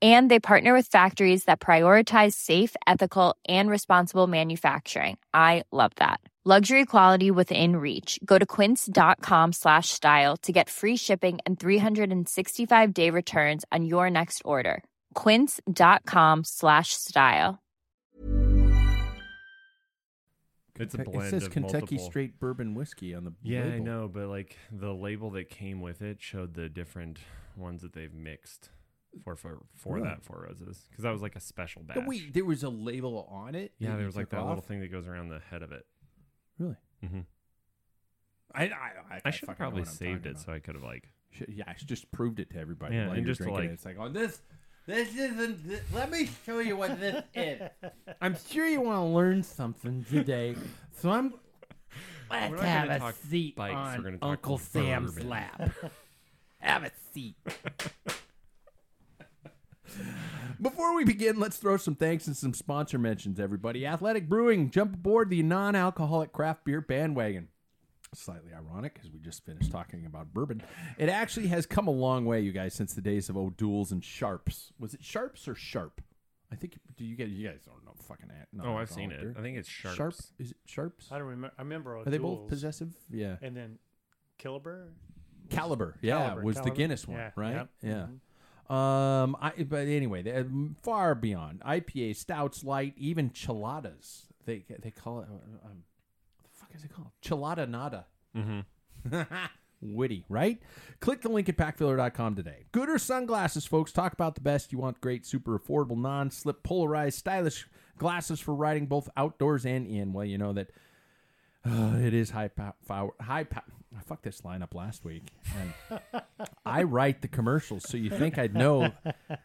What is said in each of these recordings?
And they partner with factories that prioritize safe, ethical, and responsible manufacturing. I love that. Luxury quality within reach. Go to quince.com slash style to get free shipping and 365 day returns on your next order. Quince.com slash style. It's a blend It says of Kentucky multiple- Straight Bourbon Whiskey on the Yeah, I label. know, but like the label that came with it showed the different ones that they've mixed for for, for Really? that Four Roses because that was like a special batch. No, wait, there was a label on it. yeah, there was like that little thing that goes around the head of it. Really? hmm I I, I, I should have probably saved it about. so I could have like. Should- yeah, I just proved it to everybody. Yeah, and just to, drinking it. like- it's like, oh, this, this isn't. This, let me show you what this is. I'm sure you want to learn something today, so I'm. Let's have a seat bikes, on Uncle Sam's bourbon. lap. have a seat. Before we begin, let's throw some thanks and some sponsor mentions, everybody. Athletic Brewing, jump aboard the non alcoholic craft beer bandwagon. Slightly ironic because we just finished talking about bourbon. It actually has come a long way, you guys, since the days of O'Doul's and Sharps. Was it Sharps or Sharp? I think do you guys you guys don't know fucking at Oh, I've seen it. I think it's Sharps. Sharp is it Sharps? I don't remember. I remember. Are they both possessive? Yeah. And then Killabur. Kaliber, yeah, Kaliber, was the Guinness one, Yeah, right? yep. Yeah. Mhm. Um, I but anyway, they're far beyond IPA, stouts, light, even chiladas. They they call it. Um, what the fuck is it called? Chilada nada. Mm-hmm. Witty, right? Click the link at packfiller.com today. Goodr sunglasses, folks. Talk about the best. You want great, super affordable, non slip, polarized, stylish glasses for riding both outdoors and in. Well, you know that uh, it is high power. High power. I fucked this lineup last week. And I write the commercials, so you think I'd know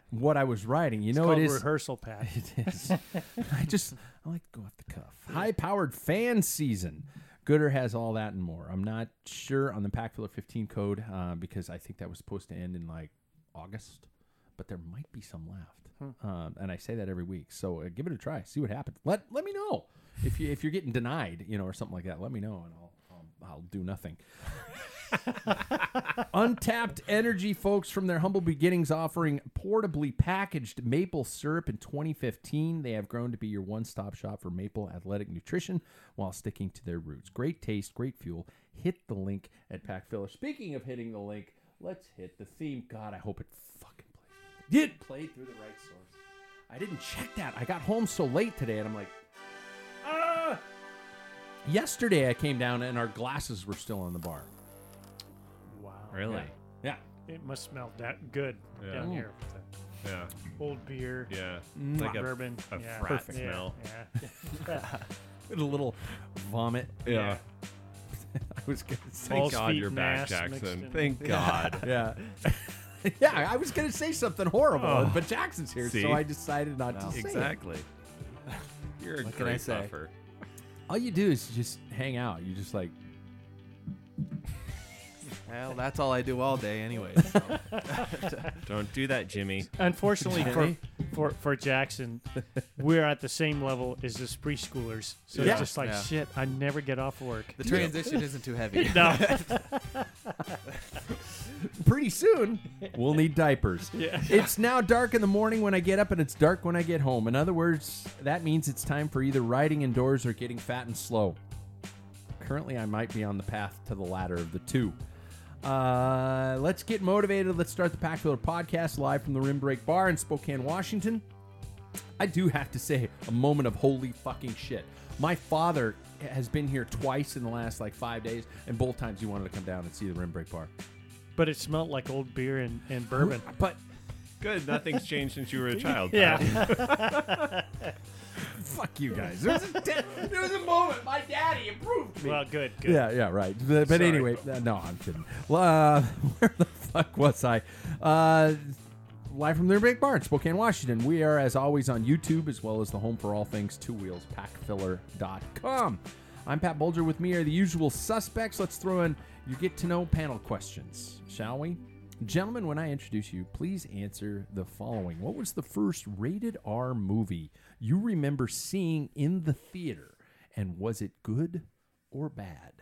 what I was writing. You It's know it is. rehearsal pad. It is. I just I like to go off the cuff. High powered fan season. Goodr has all that and more. I'm not sure on the Packfiller 15 code uh, because I think that was supposed to end in like August, but there might be some left. Um, and I say that every week. So uh, give it a try. See what happens. Let let me know if you if you're getting denied, you know, or something like that. Let me know, and I'll I'll, do nothing. Untapped Energy, folks, from their humble beginnings, offering portably packaged maple syrup in 2015. They have grown to be your one stop shop for maple athletic nutrition while sticking to their roots. Great taste, great fuel. Hit the link at Pack Packfiller. Speaking of hitting the link, let's hit the theme. God, I hope it fucking plays. Did play through the right source. I didn't check that. I got home so late today, and I'm like, ah. Yesterday, I came down and our glasses were still in the bar. Wow. Really? Yeah. It must smell that good Yeah. down Mm. here. with Yeah. Old beer. Yeah. Mm. It's like a, bourbon. a yeah. frat Perfect. Yeah, smell. Yeah. With a little vomit. Yeah. I was gonna say. Thank Balls, God feet, you're and back, ass mixed Jackson. in. Thank God. Yeah. yeah, I was gonna say something horrible, Oh. but Jackson's here, See? so I decided not to say it. exactly. You're a What can I great say? buffer. All you do is just hang out. You just like Well, that's all I do all day, anyway. Don't do that, Jimmy. Unfortunately for, Jimmy? for for Jackson, we're at the same level as the preschoolers. So Yeah. it's just like Yeah. shit. I never get off work. the transition isn't too heavy. no. pretty soon we'll need diapers. It's now dark in the morning when I get up and it's dark when I get home. In other words, that means it's time for either riding indoors or getting fat and slow. Currently, I might be on the path to the latter of the two. Uh, let's get motivated. Let's start the Pack Filler podcast live from the Rim Brake Bar in Spokane, Washington. I do have to say, a moment of holy fucking shit. My father has been here twice in the last like five days, and both times he wanted to come down and see the Rim Brake Bar. But it smelled like old beer and, and bourbon. But Good. Nothing's changed since you were a child. Yeah. fuck you guys. There was a, de- there was a moment my daddy approved me. well, good, good. Yeah, yeah, right. But, but Sorry. anyway, uh, no, I'm kidding. Uh, where the fuck was I? Uh, live from their big bar in Spokane, Washington. We are, as always, on YouTube as well as the home for all things two wheels, packfiller.com. I'm Pat Bulger. With me are the usual suspects. Let's throw in you get to know panel questions, shall we? Gentlemen, when I introduce you, please answer the following. What was the first rated R movie you remember seeing in the theater? And was it good or bad?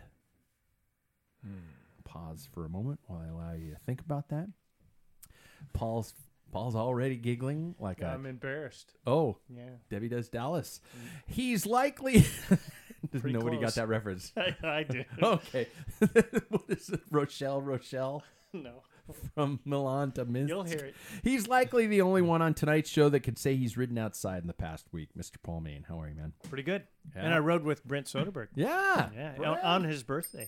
Hmm. Pause for a moment while I allow you to think about that. Paul's Paul's already giggling like a I'm embarrassed. oh Yeah. Debbie does Dallas. Mm. He's likely. Pretty nobody got that reference? I, I do. okay, what is it? Rochelle Rochelle no. from Milan to Minsk. You'll hear it. He's likely the only one on tonight's show that could say he's ridden outside in the past week. Mr. Paul Main, how are you, man? Pretty good. Yeah. And I rode with Brent Soderberg. Yeah, Yeah. On his birthday.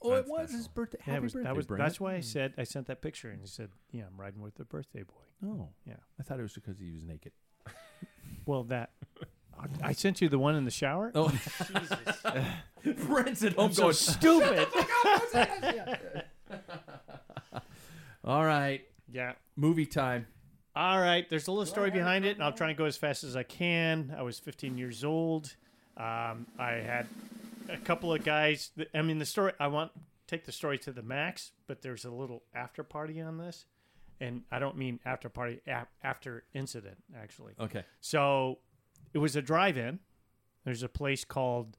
Oh, it was special. his birthday. Yeah, Happy it was, birthday, that was, Brent. that's why I said I sent that picture and he said, "Yeah, I'm riding with the birthday boy." Oh, Yeah. I thought it was because he was naked. Well, that I sent you the one in the shower. Oh, Brent's at home I'm so going. stupid. All right, yeah. movie time. All right. There's a little story behind it, and I'll try and go as fast as I can. I was 15 years old. Um, I had a couple of guys. That, I mean, the story. I want take the story to the max, but there's a little after party on this, and I don't mean after party ap- after incident actually. Okay. So it was a drive-in. There's a place called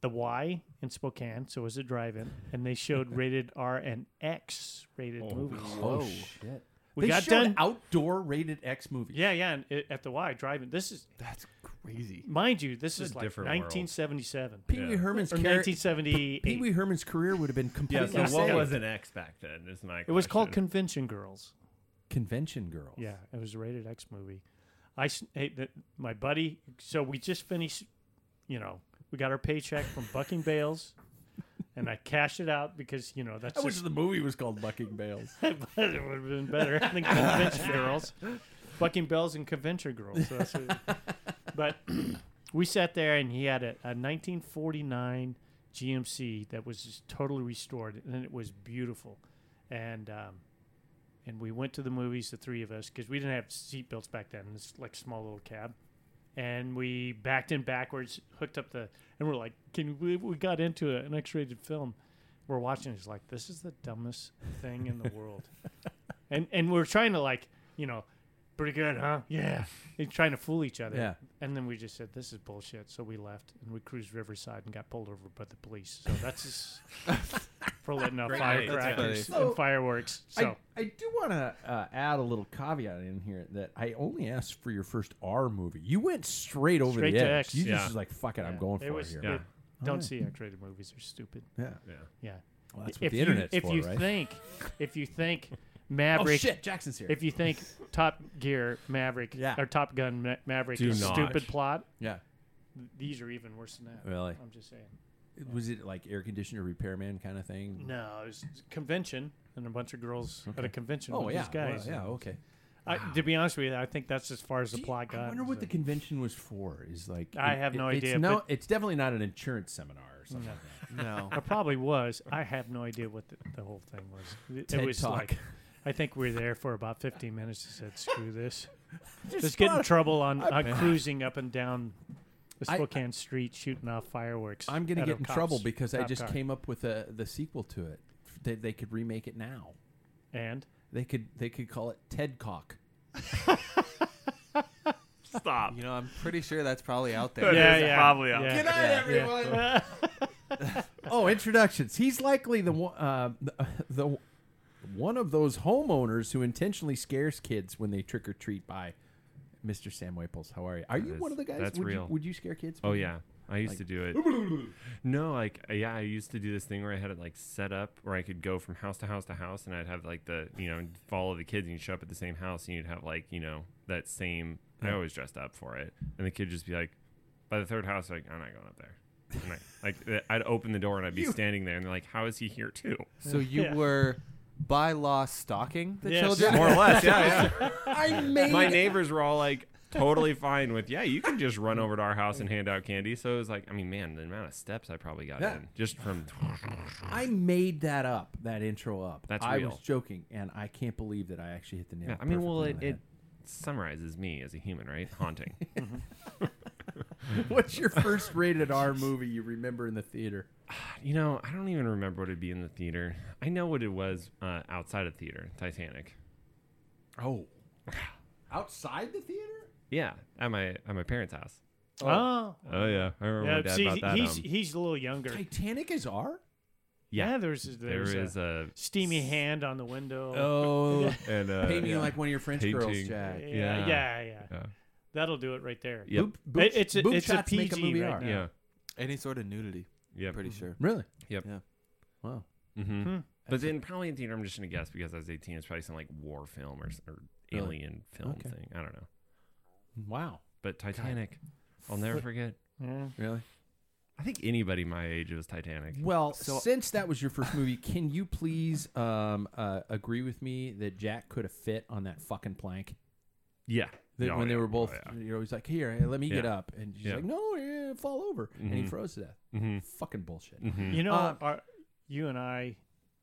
the Y in Spokane, so it was a drive-in, and they showed rated R and X rated oh, movies. Oh shit. We they got showed done- outdoor rated X movies. Yeah, yeah, and it, at the Y drive-in. This is, That's crazy. mind you, this It's is a like different world. 1977 Pee Wee Yeah. Herman's or car- 1978. Pee Wee Herman's career would have been Yeah. completely So what saved. was an X back then? Is my. It was called question. Convention Girls. Convention Girls. Yeah, it was a rated X movie. I s- hey, the, my buddy. So we just finished. You know, we got our paycheck from Bucking Bales, and I cashed it out because you know that's I wish just, the movie was called Bucking Bales. it would have been better than Convention Girls. Bucking Bells and Convention Girls. So that's what- but we sat there and he had a, a 1949 GMC that was just totally restored and it was beautiful. And um, and we went to the movies, the three of us, because we didn't have seatbelts back then. It's like a small little cab. And we backed in backwards, hooked up the, and we're like, "Can we?" We got into an X-rated film. We're watching. It's like this is the dumbest thing in the world, and and we're trying to like, you know, pretty good, huh? Yeah, and trying to fool each other. Yeah. And then we just said, "This is bullshit." So we left and we cruised Riverside and got pulled over by the police. So that's just for letting off Great. firecrackers That's funny. and fireworks. So I, I do want to uh, add a little caveat in here that I only asked for your first R movie. You went straight over Straight the to edge. X. You Yeah. just was like, fuck it, I'm Yeah. going It for was- it Yeah. here. it- don't Alright. see X-rated movies; they're stupid. Yeah. Yeah. Yeah. Well, that's what if the you, internet's if for, you right? think, if you think oh Maverick, shit, Jackson's here. if you think Top Gear Maverick Yeah. or Top Gun Ma- Maverick Do is not. stupid plot, yeah. these are even worse than that. Really? I'm just saying. Was it like air conditioner repairman kind of thing? No, it was a convention and a bunch of girls at a convention Oh with yeah. these guys. Well, yeah. Okay. I, to be honest with you, I think that's as far as the you- plot got. I wonder what the convention was for. Is like I it- have no it- idea, It's, no, but- it's definitely not an insurance seminar or something. No. like that. No. It probably was. I have no idea what the, the whole thing was. It, TED it was Talk. like, I think we were there for about 15 minutes and said, screw this. Just Just get in trouble on, I- on cruising up and down the I- Spokane street shooting off fireworks. I'm gonna out get of in cops' trouble because I cop just car. came up with a, the sequel to it. They, they could remake it now. And They could they could call it Ted Cock. Stop. You know, I'm pretty sure that's probably out there. It yeah, is yeah, probably out yeah, night, yeah, everyone. oh, introductions. He's likely the one- uh, the, the one of those homeowners who intentionally scares kids when they trick or treat by Mr. Sam Waples. How are you? Are That you is- one of the guys? that's would real. You, would you scare kids? Oh yeah, I used Like- to do it. No, like uh, yeah, I used to do this thing where I had it like set up where I could go from house to house to house, and I'd have like the you know follow the kids, and you'd show up at the same house, and you'd have like you know that same. I always dressed up for it, and the kid just be like, by the third house, like I'm not going up there. And I, like I'd open the door and I'd be standing there, and they're like, "How is he here too?" So you Yeah. were by law stalking the Yes. children? More or less, yeah. yeah. I made My neighbors were all like totally fine with, yeah, you can just run over to our house and hand out candy. So it was like, I mean, man, the amount of steps I probably got Yeah. in just from. I made that up. That intro up. That's I real. was joking, and I can't believe that I actually hit the nail. Yeah, I mean, well, perfectly it, on it summarizes me as a human, right? Haunting. Mm-hmm. The head. What's your first rated R movie you remember in the theater? you know, I don't even remember what it'd be in the theater. I know what it was uh, outside of theater, Titanic. Oh, outside the theater? Yeah, at my at my parents' house. Oh, Oh yeah, I remember my yeah. dad See, about that. he's um, he's a little younger. Titanic is R. Yeah, yeah, there's there there's a a steamy hand on the window. Oh, and uh, pay me yeah. like one of your French girls, Jack. yeah, yeah. yeah, yeah, Yeah. That'll do it right there. Yep. Boob- boob- It- it's a, boob it's a shots make PG movie right R. now. Yeah. Any sort of nudity, Yep. pretty sure. Really? Yep. Yeah. Wow. Mm-hmm. Hmm. But then probably in theater, I'm just gonna guess because I was 18. It's probably some like war film or, or Really? alien film Okay. thing. I don't know. Wow. But Titanic, I'll never forget. Yeah. Really? I think anybody my age was Titanic. Well, So- since that was your first movie, can you please um, uh, agree with me that Jack could have fit on that fucking plank? Yeah. That Oh, when they yeah. were both, Oh, yeah. you know, he's like, "Here, let me get Yeah. up," and she's Yeah. like, "No, yeah, fall over," and he Mhm. froze to death. Mhm. Fucking bullshit. Mhm. You know, Uh, our, you and I,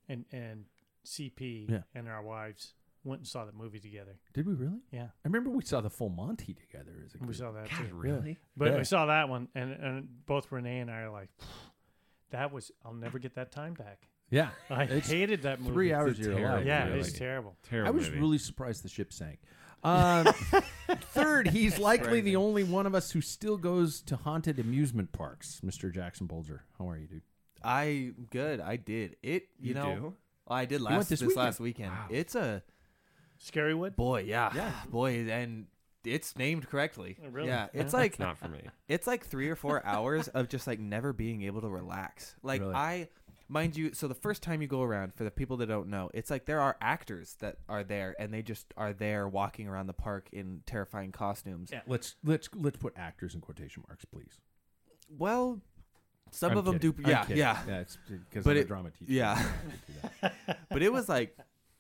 and and CP Yeah. and our wives went and saw the movie together. Did we really? Yeah, I remember we saw the full Monty together as a we saw that God, too. really? But Yeah. we saw that one, and and both Renee and I are like, that was I'll never get that time back. Yeah, I It's hated that movie. three hours It's of your terrible. life. Yeah, really. it's terrible. Terrible. I was movie. really surprised the ship sank. Um, third, he's likely the only one of us who still goes to haunted amusement parks. Mr. Jackson Bulger, how are you, dude? I good. I did it. You, You know, do? I did went last this this, weekend. last weekend. Wow. It's a Scarywood. boy, yeah, Yeah. boy, and it's named correctly. Oh, really? Yeah, it's like not for me. it's like three or four hours of just like never being able to relax. Like Really? I, mind you, so the first time you go around, for the people that don't know, it's like there are actors that are there, and they just are there walking around the park in terrifying costumes. Yeah, let's let's let's put actors in quotation marks, please. Well, some I'm of them do. I'm Yeah, yeah. yeah. It's because But I'm a drama teacher. yeah. I do that. but it was like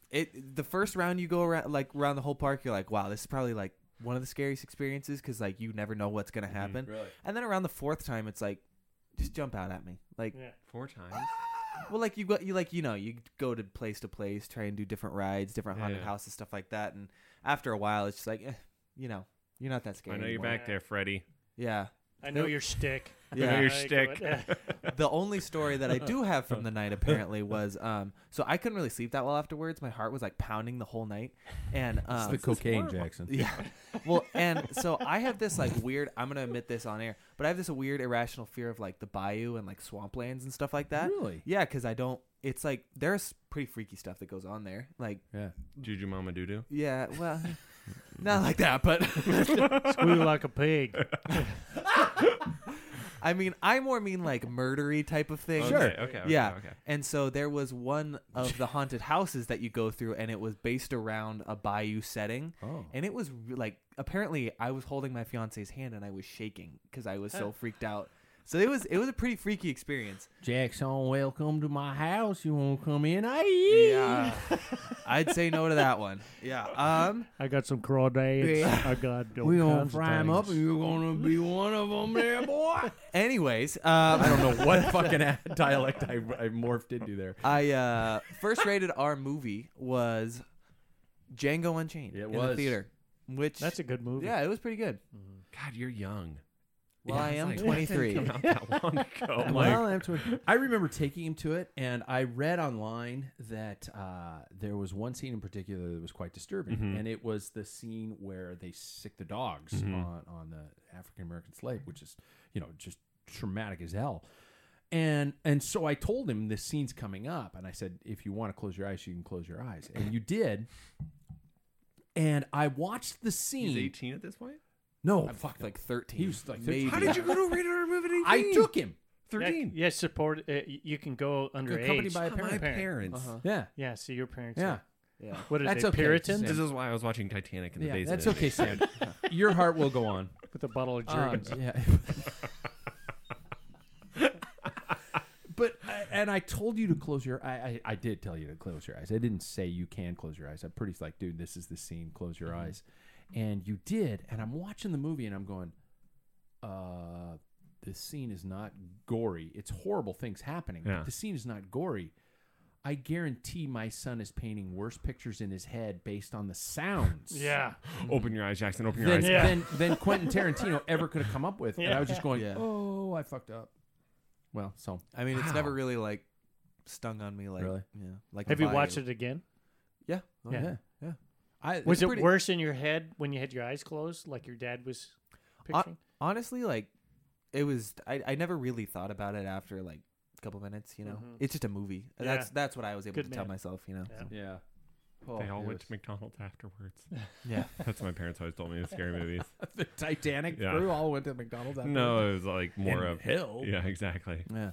it the first round you go around like around the whole park you're like wow this is probably like one of the scariest experiences because like you never know what's gonna mm-hmm, happen Really? and then around the fourth time it's like just jump out at me like Yeah. Four times. Well like you go you like you know you go to place to place try and do different rides different haunted yeah. houses stuff like that and after a while it's just like eh, you know you're not that scared. I know you're anymore. back there, Freddy. yeah I know your shtick. Yeah. I know your I shtick. the only story that I do have from the night apparently was um so I couldn't really sleep that well afterwards. My heart was like pounding the whole night, and It's um, the cocaine, Jackson. yeah. Well, and so I have this like weird. I'm gonna admit this on air, but I have this weird irrational fear of like the bayou and like swamplands and stuff like that. Really? Yeah, because I don't. It's like there's pretty freaky stuff that goes on there. Like, Yeah. Juju Mama Doo Doo. yeah, well, not like that, but Squeal like a pig. I mean, I more mean like murdery type of thing. Sure. Okay. Okay. okay yeah. Okay. And so there was one of the haunted houses that you go through, and it was based around a bayou setting. Oh. And it was re- like, apparently, I was holding my fiance's hand and I was shaking because I was so freaked out. So it was it was a pretty freaky experience. Jackson, welcome to my house. You want to come in? Hey. Yeah, I'd say no to that one. Yeah. Um. I got some crawdads. Yeah. I got all We gonna kinds of fry 'em up, and you're gonna be one of them, there, boy. Anyways, um, I don't know what fucking dialect I, I morphed into there. I uh first rated R movie was Django Unchained It in the theater, which That's a good movie. yeah, it was pretty good. God, you're young. Well, I am It's 23. Come out that long ago. I'm like, well, that's what, I remember taking him to it, and I read online that uh, there was one scene in particular that was quite disturbing, Mhm. and it was the scene where they sick the dogs Mhm. on on the African American slave, which is you know just traumatic as hell. And and so I told him this scene's coming up, and I said, if you want to close your eyes, you can close your eyes, and you did. And I watched the scene. He's 18 at this point. No, I'm fuck, like 13. He was like 13. How did you go to a rated R movie at 18? I took him. 13. Yeah, support. Uh, you can go underage. Accompanied by a My parents. Uh-huh. Yeah, Yeah, see your parents. yeah, Yeah. What are That's they? okay, Puritans This is why I was watching Titanic in the yeah. basement. That's okay, Sam. Your heart will go on. with a bottle of Um, Jergens. yeah. but I, and I told you to close your. I, I I did tell you to close your eyes. I didn't say you can close your eyes. I'm pretty like, dude, this is the scene. Close your eyes, and you did. And I'm watching the movie, and I'm going, uh, this scene is not gory. It's horrible things happening. Yeah. But the scene is not gory. I guarantee my son is painting worse pictures in his head based on the sounds yeah. Open your eyes, Jackson. Open your than, eyes. Yeah. than, than Quentin Tarantino ever could have come up with. And I was just going, Yeah. oh, I fucked up. Well, so I mean, it's Wow. never really like stung on me like Really? yeah. Like Have you watched vibe. it again? Yeah. Oh, Yeah. yeah. Yeah. I Was it pretty- worse in your head when you had your eyes closed, like your dad was picturing? Honestly, like it was I, I never really thought about it after like a couple minutes, you know. Mhm. It's just a movie. Yeah. That's that's what I was able Good to tell myself, you know. Yeah. so. yeah. They Oh, all went was- to McDonald's afterwards. Yeah. That's what my parents always told me with scary movies. the Titanic Yeah. crew all went to McDonald's. After No, it was like more In of Hill. Yeah, exactly. Yeah.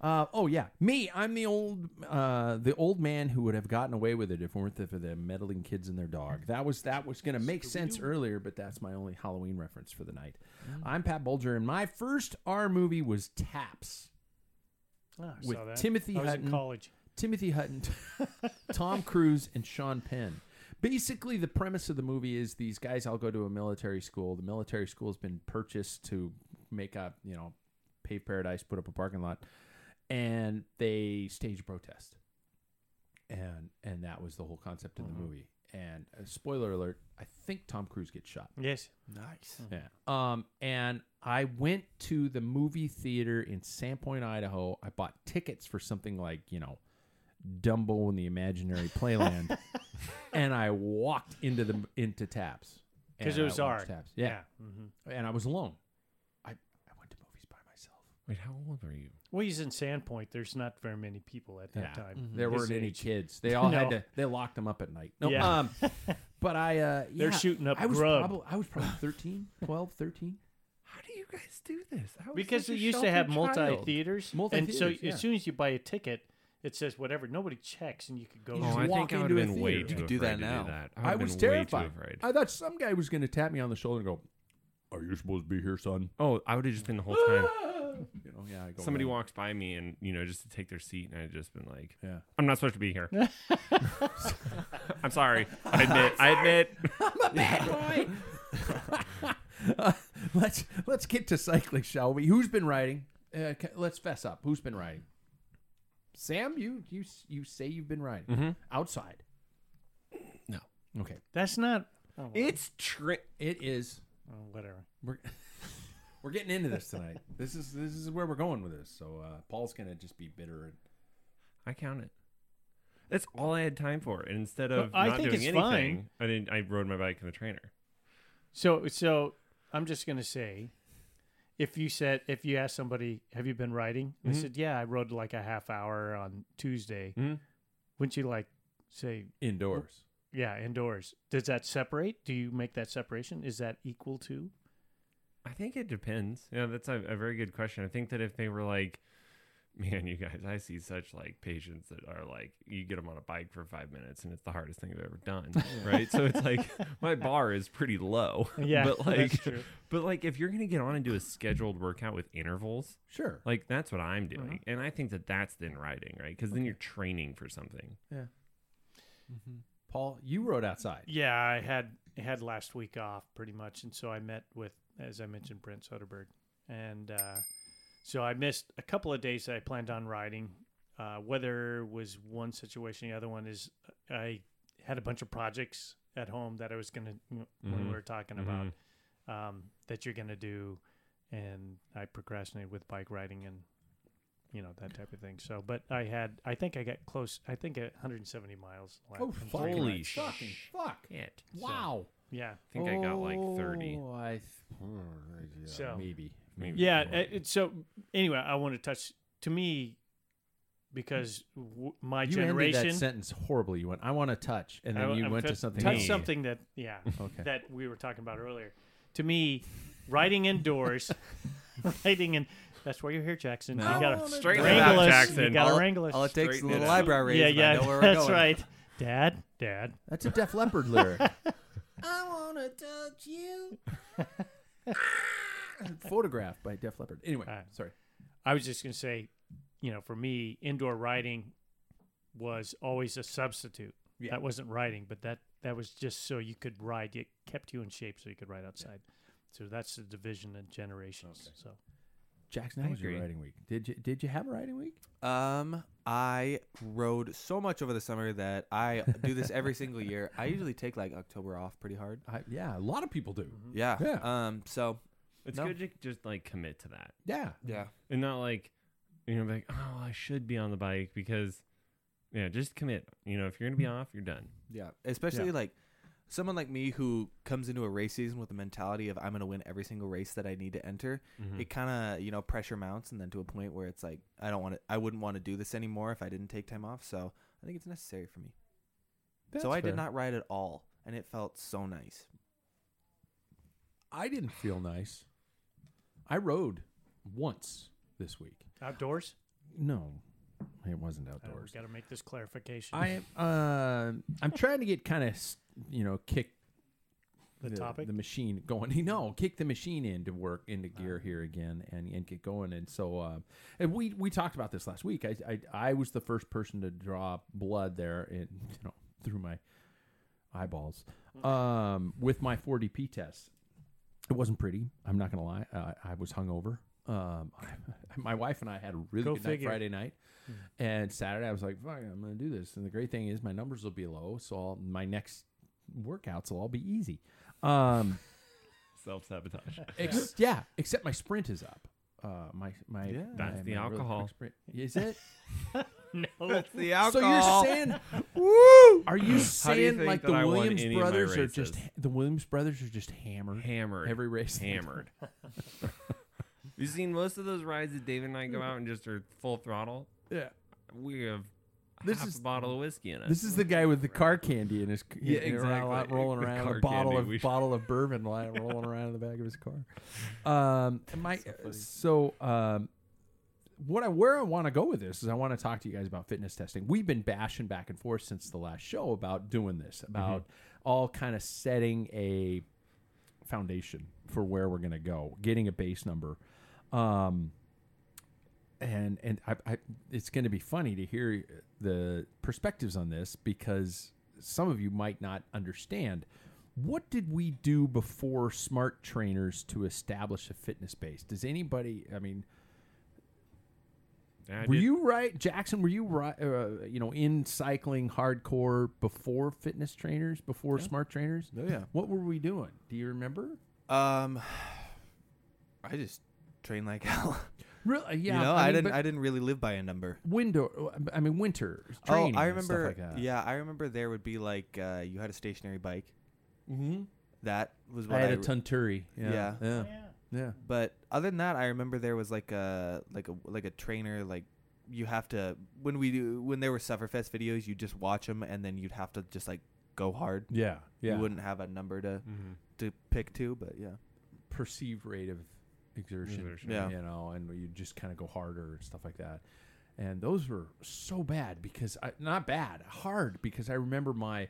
Uh, oh yeah, me. I'm the old, uh, the old man who would have gotten away with it if it weren't for the meddling kids and their dog. That was that was going to make sense earlier, but that's my only Halloween reference for the night. I'm Pat Bulger, and my first R movie was Taps. Oh, I with saw that. Timothy I was Hutton. in college. Timothy Hutton, Tom Cruise, and Sean Penn. Basically, the premise of the movie is these guys all go to a military school. The military school has been purchased to make up, you know, pave paradise, put up a parking lot, and they stage a protest. And and that was the whole concept of the movie. And uh, spoiler alert: I think Tom Cruise gets shot. Yes. Nice. Yeah. Um, and I went to the movie theater in Sandpoint, Idaho. I bought tickets for something like, you know, Dumbo and the Imaginary Playland. and I walked into the into Taps. Because And it was I watched art. Taps. Yeah. hmm And I was alone. I, I went to movies by myself. Wait, how old are you? Well, he's in Sandpoint. There's not very many people at that Yeah. time. There His weren't any age. kids. They all had No. to they locked them up at night. No, Yeah. um but I uh They're yeah, shooting up I was grub. probably I was probably 13, 12, 13. How do you guys do this? I was Because such it a used to have sheltered child. multi theaters. And so Multi-theaters, yeah. as soon as you buy a ticket, it says whatever. Nobody checks, and you could go. You Oh, just I walk think I would have into a been way theater. too You could do afraid that to now. do that. I, I would've was been terrified. Way too afraid. I thought some guy was going to tap me on the shoulder and go, "Are you supposed to be here, son?" oh, I would have just been the whole time. You know, yeah. I go Somebody "Right." walks by me and you know just to take their seat, and I'd just been like, Yeah. "I'm not supposed to be here." I'm sorry. I admit. I admit. I'm a bad boy. Uh, let's let's get to cycling, shall we? Who's been riding? Uh, ca- let's fess up. Who's been riding? Sam, you you you say you've been riding Mm-hmm. outside. No. Okay, That's not. Oh, well, It's tri- it is. oh, whatever. We're we're getting into this tonight. This is this is where we're going with this. So uh, Paul's gonna just be bitter and I count it. That's all I had time for. And instead of Well, I not think doing it's anything, fine. I didn't. I rode my bike in the trainer. So so I'm just gonna say, if you said if you asked somebody, have you been riding? And Mhm. Said, yeah, I rode like a half hour on Tuesday. Mhm. Wouldn't you like say, indoors. yeah, indoors? Does that separate? Do you make that separation? Is that equal to? I think it depends. Yeah, that's a, a very good question. I think that if they were like, man, you guys, I see such like patients that are like, you get them on a bike for five minutes and it's the hardest thing they've ever done, right? So it's like my bar is pretty low. Yeah, but that's like, true. but like if you're gonna get on and do a scheduled workout with intervals, Sure. like that's what I'm doing, Uh-huh. and I think that that's then riding, right? Because then you're training for something. Yeah. Paul, you rode outside. Yeah, I had had last week off pretty much, and so I met with, as I mentioned, Brent Soderberg, and uh, so I missed a couple of days that I planned on riding. Uh, weather was one situation. The other one is I had a bunch of projects at home that I was gonna you know, when we were talking about um, that you're gonna do, and I procrastinated with bike riding and you know that type of thing. So, but I had I think I got close. I think at 170 miles. Oh, in fuck. three Holy rides. fucking fuck! It. Wow. Yeah. I think I got like 30. Oh, I th- hmm, yeah, So- maybe. Maybe Yeah. more. it, so anyway, I want to touch to me, because w- my You ended generation, that sentence horribly. You went, "I want to touch," and then I- you I'm went tou- to something. touch else. something that yeah Okay. that we were talking about earlier. To me, writing indoors, writing in that's why you're here, Jackson. You gotta Straighten it wrangle out, us. Jackson. You gotta all, wrangle us. all it takes is a Straighten it little out. eyebrow raise. yeah, and I yeah, know where we're that's going. right. Dad, Dad. That's a Def Leppard lyric. I want to touch you. Photographed by Def Leppard. Anyway, All right. sorry. I was just gonna say, you know, for me, indoor riding was always a substitute. Yeah. That wasn't riding, but that that was just so you could ride. It kept you in shape so you could ride outside. So that's the division of generations. So Jackson, how I was your agree. riding week? Did you did you have a riding week? Um, I rode so much over the summer that I do this every single year. I usually take like October off pretty hard. I, yeah, a lot of people do. Yeah. Yeah. Um. So It's No. good to just like commit to that Yeah. yeah. and not like you know like oh I should be on the bike because yeah just commit. You know if you're gonna be off, you're done. Yeah. Especially Yeah. like someone like me who comes into a race season with the mentality of I'm going to win every single race that I need to enter. Mhm. It kind of you know pressure mounts, and then to a point where it's like I don't want to. I wouldn't want to do this anymore if I didn't take time off. So I think it's necessary for me. so I did not ride at all, and it felt so nice. I didn't feel nice. I rode once this week. outdoors. No, it wasn't Uh, outdoors. we got to make this clarification. I uh, I'm trying to get kind of you know kick The topic? the machine going. No, kick the machine into work into gear here again and, and get going. And so, uh, and we we talked about this last week. I, I I was the first person to draw blood there, and you know through my eyeballs um, with my 4DP test. It wasn't pretty. I'm not gonna lie. Uh, I was hungover. Um, my wife and I had a really Go good figure. night Friday night, and Saturday I was like, "Fuck, I'm gonna do this." And the great thing is, my numbers will be low, so I'll, my next workouts will all be easy. Um, Self sabotage. ex- yeah, except my sprint is up. Uh, my my Yeah. That's my- the my really quick alcohol. sprint. Is it? no, It's the alcohol. So you're saying, Woo! are you How you saying think like that the I won Williams any of my brothers are just races? the Williams brothers are just hammered hammered every race? hammered. You've seen most of those rides that David and I go out and just are full throttle. Yeah. We have This half is- a bottle of whiskey in it. This is the guy with the car candy in his Yeah, you around a exactly. rolling around a bottle candy. of bottle of bourbon li- rolling around in the back of his car. Um, my so, um, what I where I want to go with this is I want to talk to you guys about fitness testing. We've been bashing back and forth since the last show about doing this, about all kind of setting a foundation for where we're going to go, getting a base number. Um, and and I, I it's going to be funny to hear the perspectives on this because some of you might not understand. What did we do before smart trainers to establish a fitness base? Does anybody i mean I were did- you right jackson were you right uh, you know in cycling hardcore before fitness trainers before smart trainers? Oh yeah. what were we doing? Do you remember? Um, I just train like hell. Really yeah you know, I, mean, didn't. I didn't really live by a number. window i mean winter training oh, I and stuff remember. like that. Yeah, I remember there would be like uh, you had a stationary bike. mm-hmm. That was i what I, had a re- tunturi yeah Yeah. yeah, yeah. yeah. But other than that, I remember there was like a like a like a trainer like you have to when we do when there were Sufferfest videos, you just watch them and then you'd have to just like go hard. Yeah, yeah. You wouldn't have a number to Mhm. to pick to, but yeah. perceived rate of exertion, Exertion. Yeah. you know, and you just kind of go harder and stuff like that. And those were so bad because I, not bad, hard because I remember my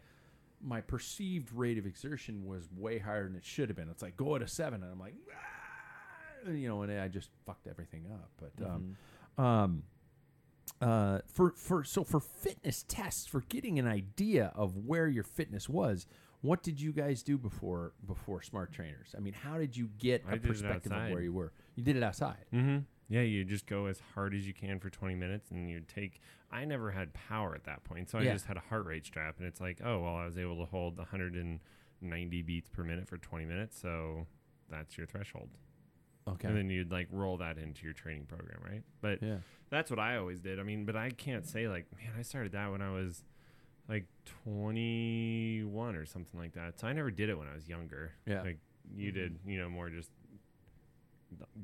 my perceived rate of exertion was way higher than it should have been. It's like go at a seven, and I'm like, "Ah," you know, and I just fucked everything up. But um, um, uh, for for so for fitness tests for getting an idea of where your fitness was. What did you guys do before before smart trainers? I mean, how did you get I a perspective of where you were? You did it outside. Mm-hmm. Yeah, you just go as hard as you can for 20 minutes, and you take. I never had power at that point, so I Yeah. just had a heart rate strap, and it's like, oh well, I was able to hold 190 beats per minute for 20 minutes, so that's your threshold. Okay. And then you'd like roll that into your training program, right? But yeah. that's what I always did. I mean, but I can't say like, man, I started that when I was like 21 or something like that. So I never did it when I was younger. Yeah. Like you did, you know, more just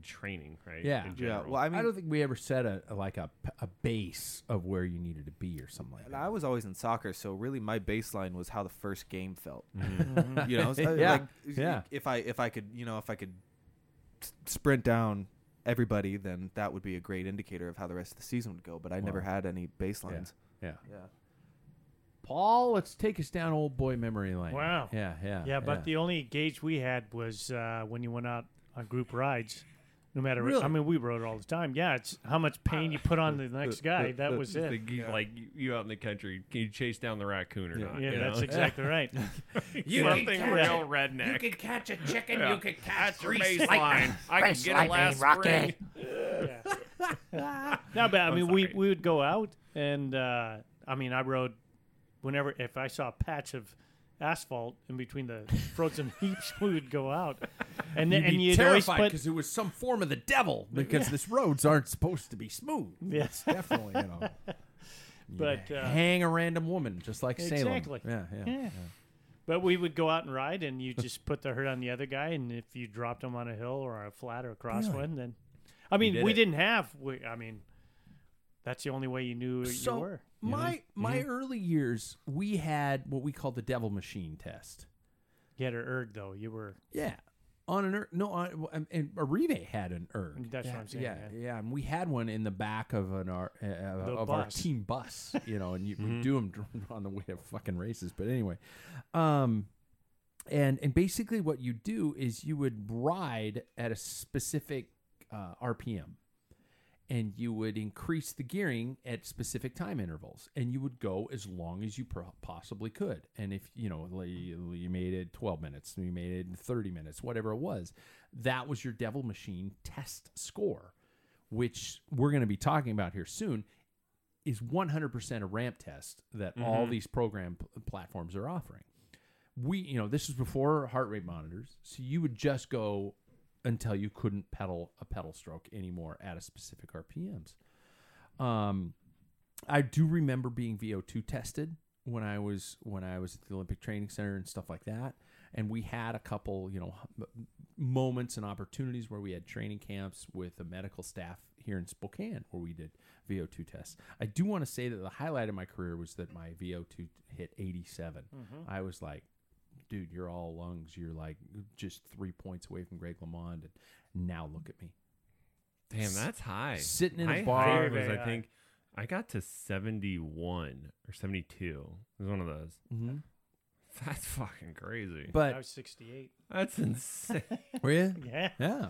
training, right? Yeah. In Yeah. Well, I mean, I, don't think we ever set a, a- like a, a base of where you needed to be or something like and that. I was always in soccer, so really my baseline was how the first game felt. Mhm. You know, so, Yeah, like, yeah. If I if I could, you know, if I could sprint down everybody, then that would be a great indicator of how the rest of the season would go. But I never had any baselines. yeah. Yeah. Paul, let's take us down old boy memory lane. Wow. Yeah, yeah. Yeah, but the only gauge we had was uh, when you went out on group rides. No matter, Really? I mean, we rode all the time. Yeah, it's how much pain you put on the next guy. That was it. like, you- like you- you out in the country, can you chase down the raccoon or Yeah. not? Yeah, that's know? exactly right. You can something catch real redneck. You could catch a chicken. Yeah. That's your baseline. I can get it last spring. no, but I I'm mean, we we would go out, and uh, I mean, I rode whenever if I saw a patch of asphalt in between the frozen heaps, we would go out, and then You'd and be you'd terrified because it was some form of the devil because this roads aren't supposed to be smooth. Yeah. It's definitely, you know. But, uh, hang a random woman just like Salem. Exactly. Yeah, yeah. Yeah. But we would go out and ride, and you just put the hurt on the other guy, and if you dropped him on a hill or a flat or a crosswind, then I mean, did we it. didn't have. We, I mean, that's the only way you knew So you were. My my early years, we had what we called the devil machine test. Get her erg though. You were Yeah. On an erg, no, on, and- and Arrive had an erg. That's what I'm saying, Yeah, yeah. and we had one in the back of an our uh, The of our bus. team bus, you know, and you would do them on the way to fucking races. But anyway, um, and and basically what you do is you would ride at a specific uh, RPM, and you would increase the gearing at specific time intervals and you would go as long as you possibly could. And if you know you made it 12 minutes you made it 30 minutes whatever it was that was your devil machine test score which we're going to be talking about here soon is 100% a ramp test that all mm-hmm. these program p- platforms are offering. We you know this was before heart rate monitors so you would just go until you couldn't pedal a pedal stroke anymore at a specific rpms um i do remember being vo2 tested when i was when i was at the olympic training center and stuff like that. And we had a couple you know moments and opportunities where we had training camps with the medical staff here in spokane where we did vo2 tests. I do want to say that the highlight of my career was that my vo2 hit 87 i was like dude, you're all lungs. You're like just three points away from Greg LeMond. And now look at me. Damn, that's high. Sitting in a bar. high was, I think, I got to 71 or 72. It was one of those. Mm-hmm. That's fucking crazy. But I was 68. That's insane. were you? Yeah. Yeah.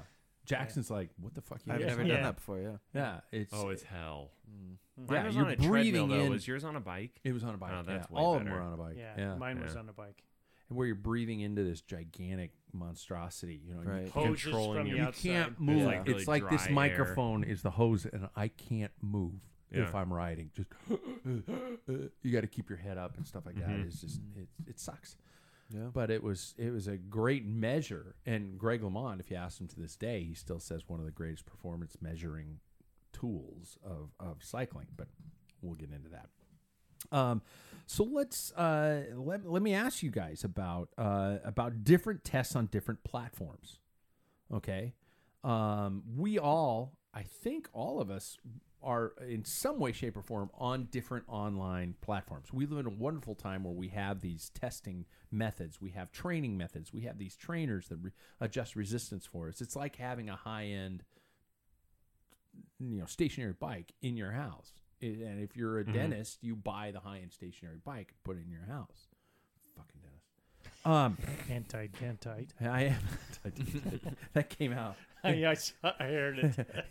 Jackson's like, what the fuck? You I've never done Yeah. that before. Yeah. Yeah, it's oh, it's hell. yeah. Mine was You're on a breathing treadmill, though. in. Was yours on a bike? it was on a bike. Oh, that's yeah. way All of them were on a bike. Yeah. Yeah, Mine was on a bike. And where you're breathing into this gigantic monstrosity. You know, and you Right. Controlling from your- the you outside. can't move. like really it's like this air. microphone is the hose, and I can't move if I'm riding. Just you got to keep your head up and stuff like that. Mhm. It's just it, it sucks. Yeah. But it was it was a great measure. And Greg LeMond, if you ask him to this day, he still says one of the greatest performance measuring tools of, of cycling. But we'll get into that. Um, so let's uh, let, let me ask you guys about uh, about different tests on different platforms. Okay, um, we all, I think, all of us are in some way, shape, or form on different online platforms. We live in a wonderful time where we have these testing methods, we have training methods, we have these trainers that re- adjust resistance for us. It's like having a high end, you know, stationary bike in your house. And if you're a dentist, you buy the high end stationary bike, and put it in your house. Fucking dentist. Um, Anti dentite. I am. that came out. I, I heard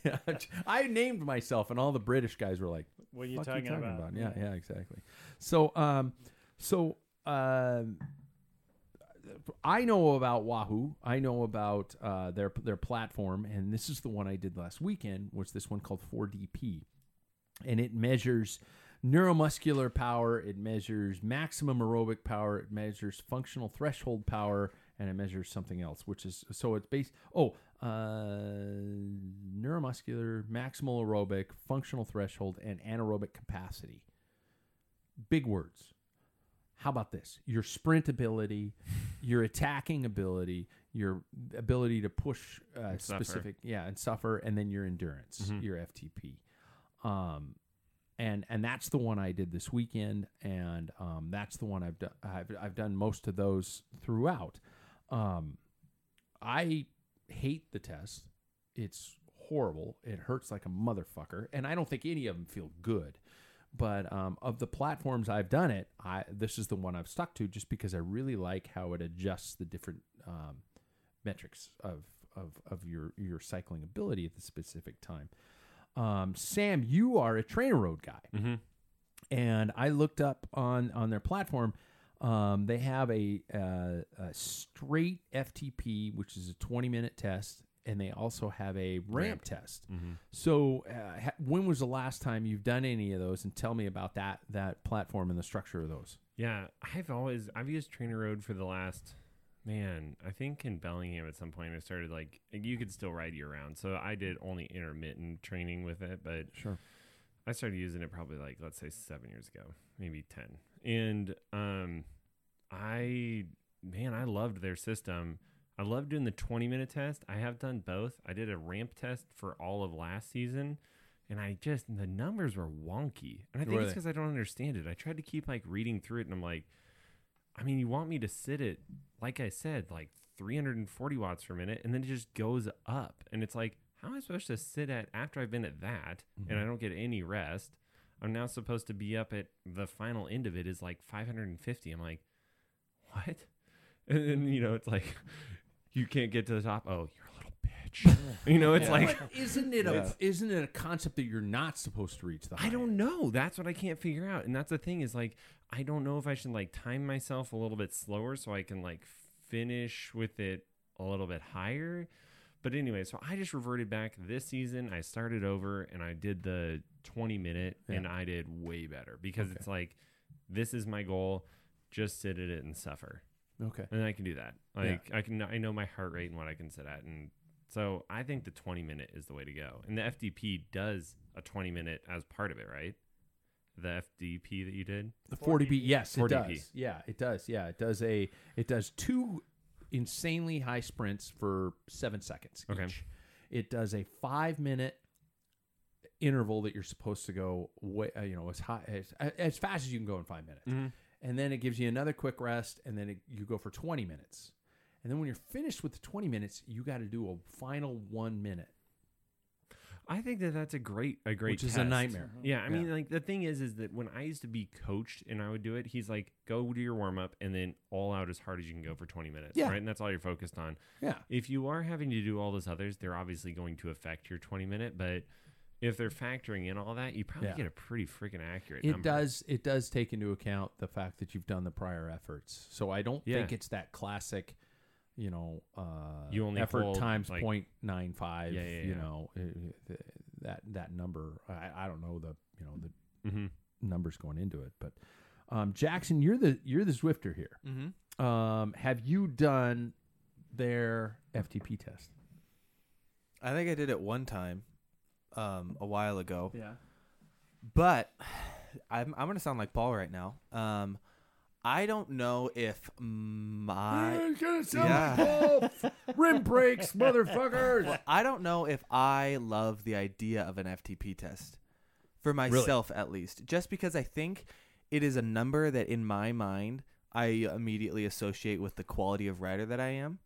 it. I named myself, and all the British guys were like, What are you "Fuck talking, you talking about? about?" Yeah, yeah, exactly. So, um, so um, I know about Wahoo. I know about uh, their their platform, and this is the one I did last weekend. Was this one called 4DP, and it measures neuromuscular power. It measures maximum aerobic power. It measures functional threshold power, and it measures something else, which is so it's based. Oh, uh, neuromuscular, maximal aerobic, functional threshold, and anaerobic capacity. Big words. How about this? Your sprint ability, your attacking ability, your ability to push uh, specific, yeah, and suffer, and then your endurance, Mhm. your FTP. Um, and and that's the one I did this weekend, and um, that's the one I've done. I've, I've done most of those throughout. Um, I hate the test. It's horrible. It hurts like a motherfucker, and I don't think any of them feel good. But um, of the platforms I've done it, I this is the one I've stuck to just because I really like how it adjusts the different um, metrics of, of of your your cycling ability at the specific time. Um, Sam, you are a TrainerRoad guy, Mm-hmm. and I looked up on on their platform. Um, they have a, uh, a straight FTP, which is a 20 minute test, and they also have a ramp, test. Mm-hmm. So, uh, ha- when was the last time you've done any of those? And tell me about that that platform and the structure of those. Yeah, I've always I've used TrainerRoad for the last man. I think in Bellingham at some point I started like you could still ride year round, so I did only intermittent training with it, but Sure. I started using it probably like let's say seven years ago, maybe ten. And um, I man, I loved their system. I loved doing the twenty minute test. I have done both. I did a ramp test for all of last season, and I just the numbers were wonky. And I think Were it's because I don't understand it. I tried to keep like reading through it, and I'm like, I mean, you want me to sit at like I said, like 340 watts per minute, and then it just goes up, and it's like, how am I supposed to sit at after I've been at that, and mm-hmm. I don't get any rest? I'm now supposed to be up at the final end of it is like 550. I'm like, what? And then you know, it's like you can't get to the top. Oh, you're a little bitch. you know, it's like But isn't it a Yeah. isn't it a concept that you're not supposed to reach the? I don't end? know. That's what I can't figure out. And that's the thing is like I don't know if I should like time myself a little bit slower so I can like finish with it a little bit higher. But anyway, so I just reverted back this season. I started over and I did the 20 minute Yeah. and I did way better because Okay. it's like this is my goal. Just sit at it and suffer. Okay. And I can do that. Yeah. Like I can I know my heart rate and what I can sit at and so I think the 20 minute is the way to go. And the 4DP does a 20 minute as part of it, right? The 4DP that you did? The 4DP, yes, it 4DP. does. Yeah, it does. Yeah, it does a it does two insanely high sprints for seven seconds Okay. each. It does a five minute interval that you're supposed to go way, uh, you know, as high as as fast as you can go in five minutes, Mm-hmm. and then it gives you another quick rest, and then it, you go for 20 minutes, and then when you're finished with the 20 minutes, you got to do a final one minute, I think that that's a great a great which is a test. nightmare. Mm-hmm. Yeah, I mean, like the thing is, is that when I used to be coached and I would do it, he's like, go do your warm up and then all out as hard as you can go for 20 minutes, Yeah. right? And that's all you're focused on. Yeah. If you are having to do all those others, they're obviously going to affect your 20 minute, but if they're factoring in all that, you probably Yeah. get a pretty freaking accurate. It number. does. It does take into account the fact that you've done the prior efforts. So I don't Yeah. think it's that classic, you know, uh, You only effort hold, times like- point nine five. Yeah, yeah, You know, uh, that that number. I, I don't know the you know the Mm-hmm. numbers going into it, but um, Jackson, you're the you're the Zwifter here. Mm-hmm. Um, have you done their FTP test? I think I did it one time, um, a while ago. Yeah. But I'm I'm gonna sound like Paul right now. Um, I don't know if my gonna Yeah. rim breaks, motherfuckers. well, I don't know if I love the idea of an FTP test for myself at least, just because I think it is a number that in my mind I immediately associate with the quality of rider that I am.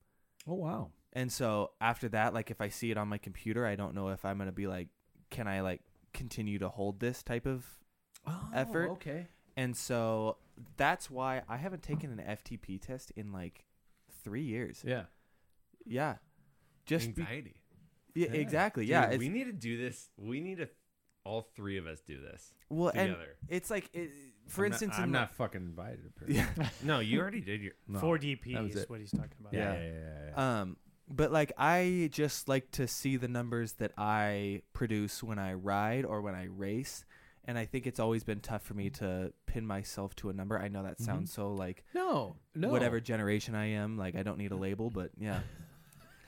Oh wow. And so after that, like if I see it on my computer, I don't know if I'm gonna be like, can I like continue to hold this type of Oh, Effort. Okay. And so that's why I haven't taken an FTP test in like three years. Yeah. Yeah. Just be- Anxiety. yeah, Yeah. exactly. Dude, yeah. It's, we need to do this. We need to, all three of us do this well, and it's like, it, for I'm instance, not, I'm in not fucking invited. Apparently. Yeah. no, you already did your. No, Four DP that was is it. what he's talking about. Yeah, Yeah. yeah, yeah, yeah. Um, but like I just like to see the numbers that I produce when I ride or when I race, and I think it's always been tough for me to pin myself to a number. I know that sounds so like no, no. whatever generation I am, like I don't need a label, but yeah.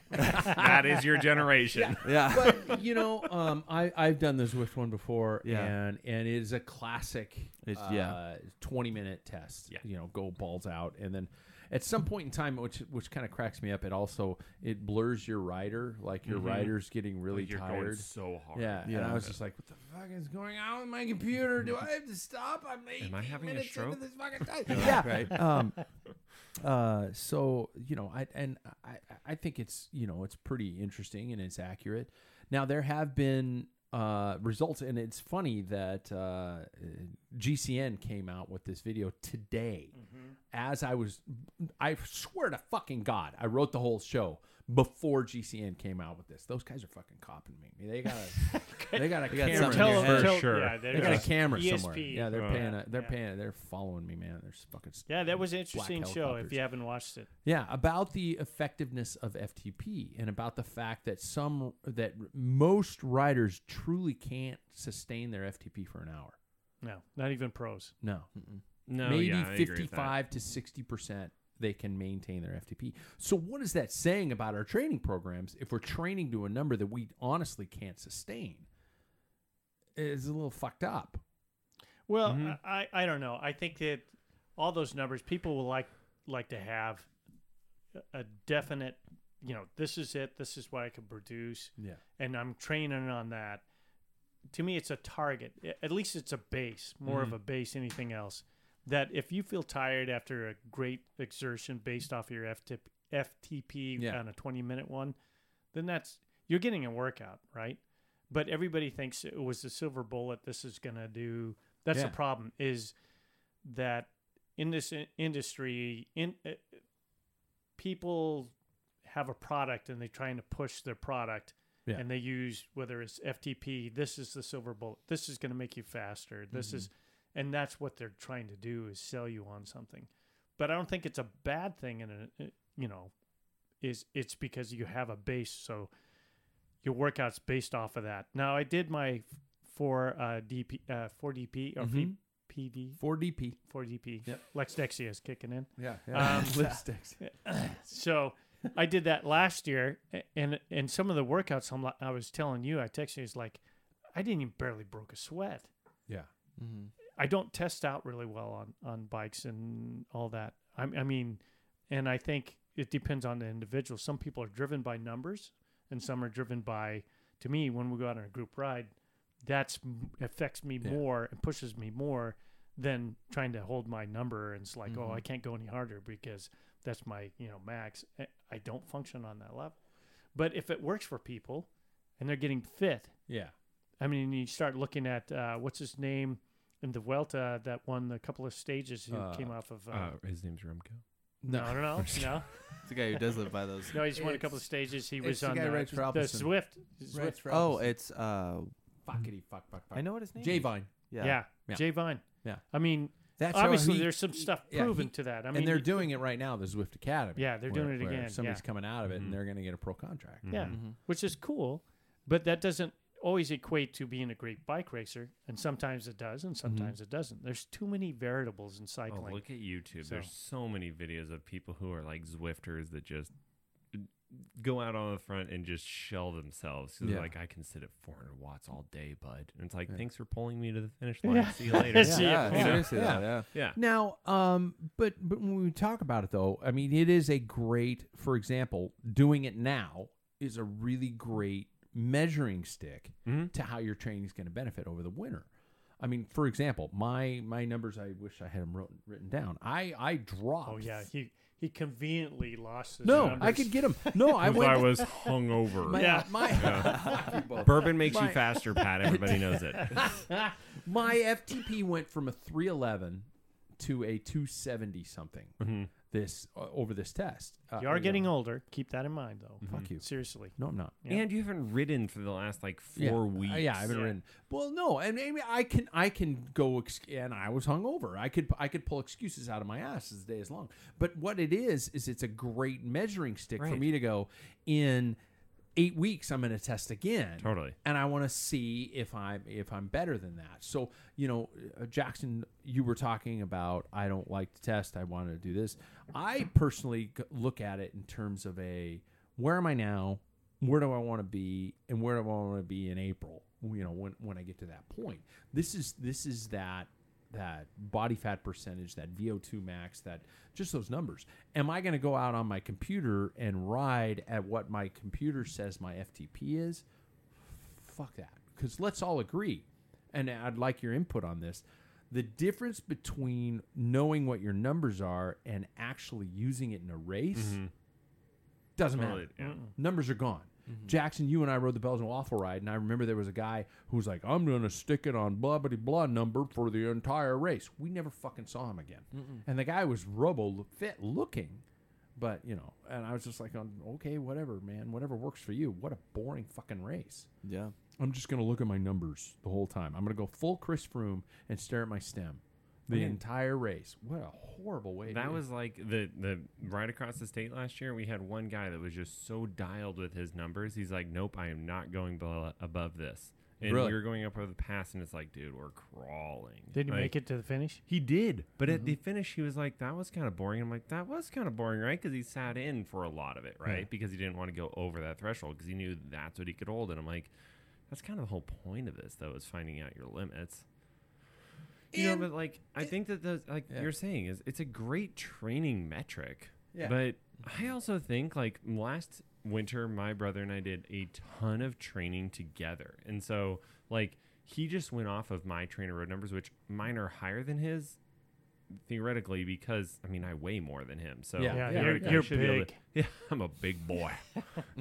that is your generation. Yeah. but you know, um, I I've done the Zwift one before, Yeah. and and it is a classic. It's- uh, yeah. twenty minute test. Yeah. you know, go balls out, and then at some point in time, which which kind of cracks me up, it also it blurs your rider, like your rider's getting really Like, tired. so hard. Yeah, and Yeah. I was just like, "What the fuck is going on with my computer? Do I have to stop? I'm eight Am I having a minutes into stroke? this fucking time." yeah, right. um, uh, so you know, I and I, I think it's you know it's pretty interesting and it's accurate. Now there have been uh, results, and it's funny that uh, GCN came out with this video today. As I was, I swear to fucking God, I wrote the whole show before GCN came out with this. Those guys are fucking copping me. They got a, they got a They camera. something in Tell them, head. sure. yeah, They got a camera ESP. somewhere. Yeah, they're Oh. paying. A, they're Yeah. paying. They're following me, man. They're fucking. Yeah, that was an interesting show. If you haven't watched it, Yeah, about the effectiveness of FTP and about the fact that some that most riders truly can't sustain their FTP for an hour. no, not even pros. No, No, maybe yeah, I agree with that. fifty-five to sixty percent they can maintain their FTP. So what is that saying about our training programs if we're training to a number that we honestly can't sustain? It's a little fucked up. Well, Mm-hmm. I, I don't know. I think that all those numbers people will like like to have a definite, you know, this is it. This is what I can produce, Yeah. and I'm training on that. To me, it's a target. At least it's a base, more Mm-hmm. of a base. Anything else that if you feel tired after a great exertion based off of your FTP, FTP Yeah. on a 20 minute one, then that's you're getting a workout, right? But everybody thinks it was the silver bullet. This is gonna do. That's Yeah. the problem. Is that in this industry, in uh, people have a product and they're trying to push their product, Yeah. and they use whether it's FTP. This is the silver bullet. This is going to make you faster. This is, and that's what they're trying to do is sell you on something. But I don't think it's a bad thing, and you know, is it's because you have a base, so your workouts based off of that. Now I did my four uh, DP, uh, four DP or Mhm. PD, Four DP. four DP. Yep. Lex Dexia is kicking in. Yeah. Um, Lipsticks. So I did that last year, and and some of the workouts I'm, I was telling you, I texted you, is like, I didn't even barely broke a sweat. Yeah. I don't test out really well on on bikes and all that. I, I mean, and I think it depends on the individual. Some people are driven by numbers, and some are driven by. To me, when we go out on a group ride, that's affects me Yeah. more and pushes me more than trying to hold my number. And it's like, oh, I can't go any harder because that's my you know max. I- I don't function on that level. But if it works for people, and they're getting fit, Yeah. I mean, you start looking at uh, what's his name in the Vuelta that won a couple of stages who Uh, came off of. Uh, Uh, his name's Remco. no, no, no, no, It's the guy who does live by those. no. he just won a couple of stages. He it's was the on guy the, who rides for the Alpecin. Zwift. Zwift. Oh, it's uh, Fuckity fuck fuck fuck. I know what his name. J is. Vine. Yeah. Yeah, Yeah. Jay Vine. Yeah. I mean, That's how obviously he- there's some stuff yeah, proven he- to that. I mean, and they're you- doing it right now, the Zwift Academy. Yeah, they're where- doing it where again, Somebody's yeah. coming out of it, and they're going to get a pro contract. Yeah, Mhm. which is cool, but that doesn't always equate to being a great bike racer. And sometimes it does, and sometimes it doesn't. There's too many variables in Oh, cycling. look at YouTube. So- There's so many videos of people who are like Zwifters that just go out on the front and just shell themselves. 'Cause they're Yeah. like, I can sit at 400 watts all day, bud. And it's like, Yeah. thanks for pulling me to the finish line. Yeah. See you later. See ya. Yeah, Yeah. Yeah. yeah. yeah. Now, um, but but when we talk about it though, I mean, it is a great. For example, doing it now is a really great measuring stick Mhm. to how your training is going to benefit over the winter. I mean, for example, my my numbers. I wish I had them wrote, written down. I I dropped. oh yeah, he he conveniently lost. His No, I could get them. No, I went. I was hungover. my, Yeah. my, Fuck you both. Bourbon makes My- you faster, Pat. Everybody knows it. My FTP went from a 311 to a 270 something. Mm-hmm. This uh, over this test. Uh, You are getting know. older. Keep that in mind, though. Fuck you. Seriously. No, I'm not. Yeah. And you haven't ridden for the last like Yeah. four Uh, weeks. yeah, I haven't Yeah. ridden. Well, no, and maybe I can I can go ex- and I was hungover. I could I could pull excuses out of my ass as the day is long. But what it is is it's a great measuring stick for me to go in eight weeks. I'm going to test again. Totally. and I want to see if I'm if I'm better than that. So you know, uh, Jackson, you were talking about I don't like to test. I want to do this. I personally look at it in terms of a where am I now? Where do I want to be? And where do I want to be in April? You know, when when I get to that point. This is this is that that body fat percentage, that VO2 max, that just those numbers. Am I going to go out on my computer and ride at what my computer says my FTP is? Fuck that. Because let's all agree, and I'd like your input on this. The difference between knowing what your numbers are and actually using it in a race mm-hmm. doesn't matter. Yeah. Numbers are gone. Mm-hmm. Jackson, you and I rode the Belgian Waffle ride, and I remember there was a guy who was like, "I'm going to stick it on blah blah blah number for the entire race." We never fucking saw him again, and the guy was robo fit looking, but you know, and I was just like, um, okay, whatever, man, whatever works for you." What a boring fucking race. Yeah. I'm just going to look at my numbers the whole time. I'm going to go full Chris Froome and stare at my stem the entire race. What a horrible way. That do was like the the right across the state last year. We had one guy that was just so dialed with his numbers. He's like, "Nope, I am not going below, above this." And Really? we were going up over the pass, and it's like, dude, we're crawling. Did he Like, make it to the finish? He did, but at mm-hmm. the finish, he was like, "That was kind of boring." I'm like, "That was kind of boring, right?" Because he sat in for a lot of it, right? Because he didn't want to go over that threshold because he knew that's what he could hold. And I'm like, "That's kind of the whole point of this, though, is finding out your limits." You know, but like, I think that the like Yeah. you're saying is it's a great training metric. Yeah. But I also think like last winter, my brother and I did a ton of training together, and so like he just went off of my TrainerRoad numbers, which mine are higher than his theoretically because I mean I weigh more than him. So Yeah, Yeah, yeah, you're, you're able to- big. yeah, I'm a big boy.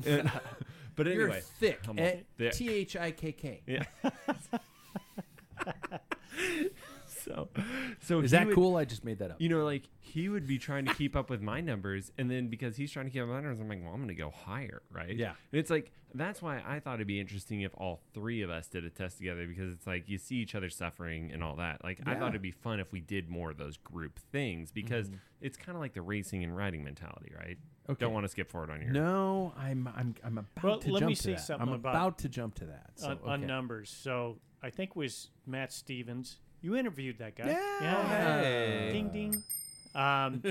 And- but You're thick. I'm a eh, thick. T H I K K. Yeah. So, so Is that would- cool? I just made that up. You know, like he would be trying to keep up with my numbers, and then because he's trying to keep up with my numbers, I'm like, well, I'm going to go higher, right? Yeah. And it's like that's why I thought it'd be interesting if all three of us did a test together because it's like you see each other suffering and all that. Like I thought it'd be fun if we did more of those group things because mm-hmm. it's kind of like the racing and riding mentality, right? Okay. Don't want to skip forward on your No, I'm I'm I'm about Well, to let jump me to say that. something I'm about- about to jump to that. So, on, on numbers. So I think it was Matt Stevens. You interviewed that guy. Yeah. Hey. Ding ding. Um,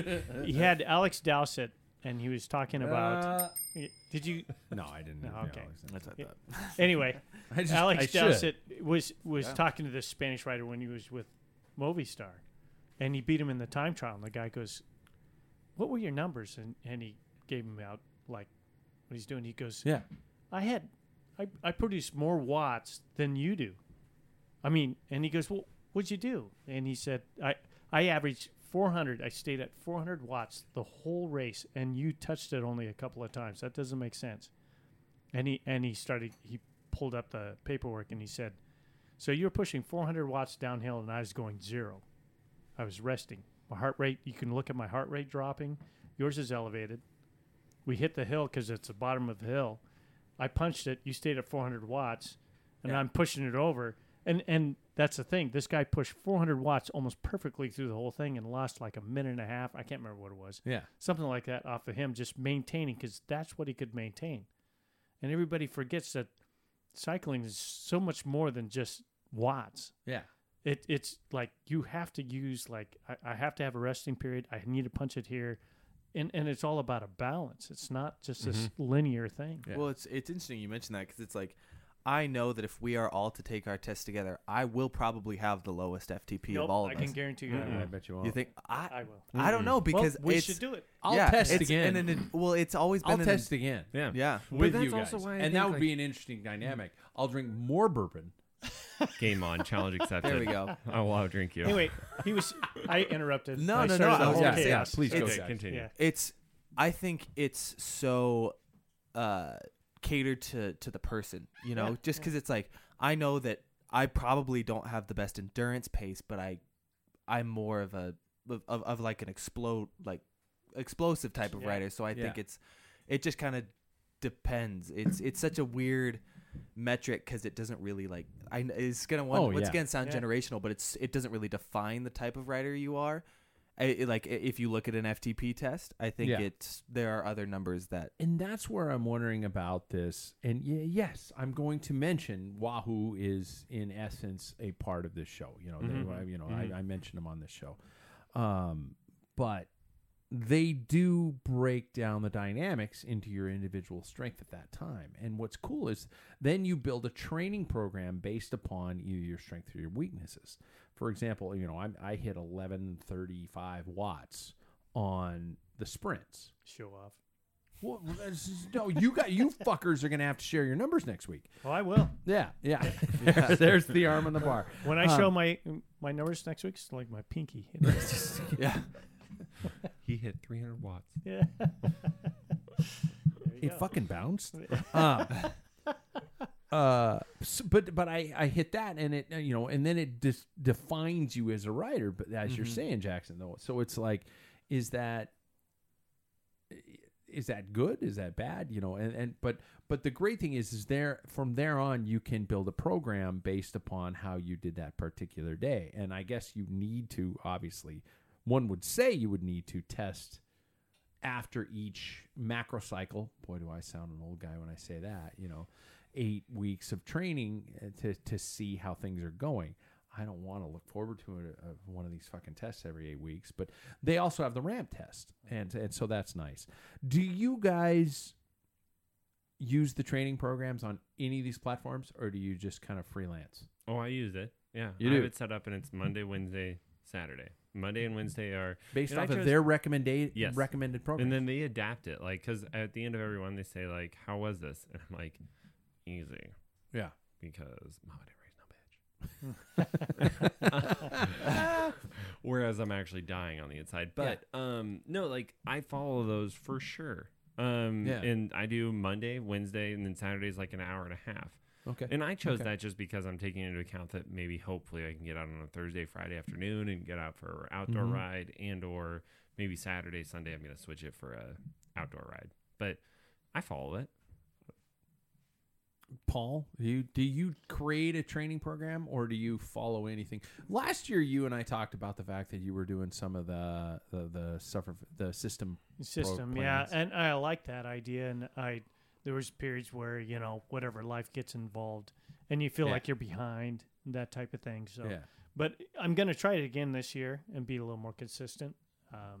he had Alex Dowsett, and he was talking about. Uh, did you? no, I didn't. No, okay. Alexander. That's what I thought. Anyway, I just, Alex I should. Dowsett was was talking to this Spanish writer when he was with Movistar, and he beat him in the time trial. And the guy goes, "What were your numbers?" And and he gave him out like what he's doing. He goes, Yeah. I had, I, I produced more watts than you do. I mean, and he goes, well, what'd you do? And he said, I, I averaged 400. I stayed at 400 watts the whole race, and you touched it only a couple of times. That doesn't make sense. And he, and he started, he pulled up the paperwork and he said, so you were pushing 400 watts downhill, and I was going zero. I was resting. My heart rate, you can look at my heart rate dropping. Yours is elevated. We hit the hill because it's the bottom of the hill. I punched it. You stayed at 400 watts, and I'm pushing it over. And and that's the thing. This guy pushed 400 watts almost perfectly through the whole thing and lost like a minute and a half. I can't remember what it was. Yeah. Something like that off of him just maintaining because that's what he could maintain. And everybody forgets that cycling is so much more than just watts. Yeah. It it's like you have to use like I, I have to have a resting period. I need to punch it here. And, and it's all about a balance. It's not just this mm-hmm. linear thing. Yeah. Well, it's it's interesting you mentioned that because it's like I know that if we are all to take our test together, I will probably have the lowest FTP Nope, of all of I us. can guarantee you. Yeah, that. I bet you won't. you think I? I will. I don't know because well, we it's, should do it. I'll yeah, test it's- again. And, then it, well, it's always been I'll an- test again. Yeah. Yeah. But with that's you guys. also why I and think, that would like- be an interesting dynamic. I'll drink more bourbon. Game on, challenge accepted. There we go. I will outdrink you. Anyway, he was. I interrupted. No, I no, no, started the I was whole gonna say, chaos. please go, okay, guys. continue. Yeah. it's i think it's so uh catered to to the person you know Yeah, just because it's like i know that i probably don't have the best endurance pace but i i'm more of a of, of, like an explode like explosive type of Yeah. rider so i think it's it just kind of depends it's it's such a weird metric because it doesn't really like i it's gonna one, Oh, once yeah. again sound Yeah. generational but it's it doesn't really define the type of rider you are I, like if you look at an FTP test, I think Yeah. it's there are other numbers that And that's where I'm wondering about this. And y- yes, I'm going to mention Wahoo is in essence a part of this show. You know, they- Mhm. I- you know, Mhm. I, I mentioned them on this show. Um, but they do break down the dynamics into your individual strength at that time. And what's cool is then you build a training program based upon either your strength or your weaknesses. For example, you know, I, I hit 1135 watts on the sprints. Show off. Well, that's- no, you got you fuckers are gonna have to share your numbers next week. Oh, I will. Yeah, yeah. There- there's the arm on the bar. When I Um, show my my numbers next week, it's like my pinky. Yeah. He hit 300 watts. yeah. it fucking bounced. um, uh, s- but but I I hit that and it you know and then it dis- defines you as a writer. But as you're saying, Jackson, though, so it's like, is that is that good? Is that bad? You know, and, and but but the great thing is is there from there on you can build a program based upon how you did that particular day. And I guess you need to obviously one would say you would need to test after each macro cycle. Boy, do I sound an old guy when I say that. You know, eight weeks of training uh, to to see how things are going. I don't want to look forward to a, a, one of these fucking tests every eight weeks, but they also have the ramp test, and and so that's nice. Do you guys use the training programs on any of these platforms, or do you just kind of freelance? Oh, I use it. Yeah. You I do? have it set up and it's Monday, Wednesday, Saturday. Monday and Wednesday are Based off of their recommended Yes. recommended programs. And then they adapt it. Like, because at the end of every one, they say, like, how was this? And I'm like, easy. yeah. Because Mama didn't raise no bitch. Whereas I'm actually dying on the inside. But um no, like I follow those for sure. Um Yeah. and I do Monday, Wednesday, and then Saturday's like an hour and a half. Okay. And I chose Okay. that just because I'm taking into account that maybe hopefully I can get out on a Thursday, Friday afternoon and get out for an outdoor Mhm. ride and or maybe Saturday, Sunday I'm gonna switch it for a outdoor ride. But I follow it. Paul, do you do you create a training program or do you follow anything? Last year, you and I talked about the fact that you were doing some of the the the suffer the system system yeah and i like that idea and i there was periods where you know whatever life gets involved and you feel Yeah. like you're behind that type of thing so Yeah. but i'm going to try it again this year and be a little more consistent um,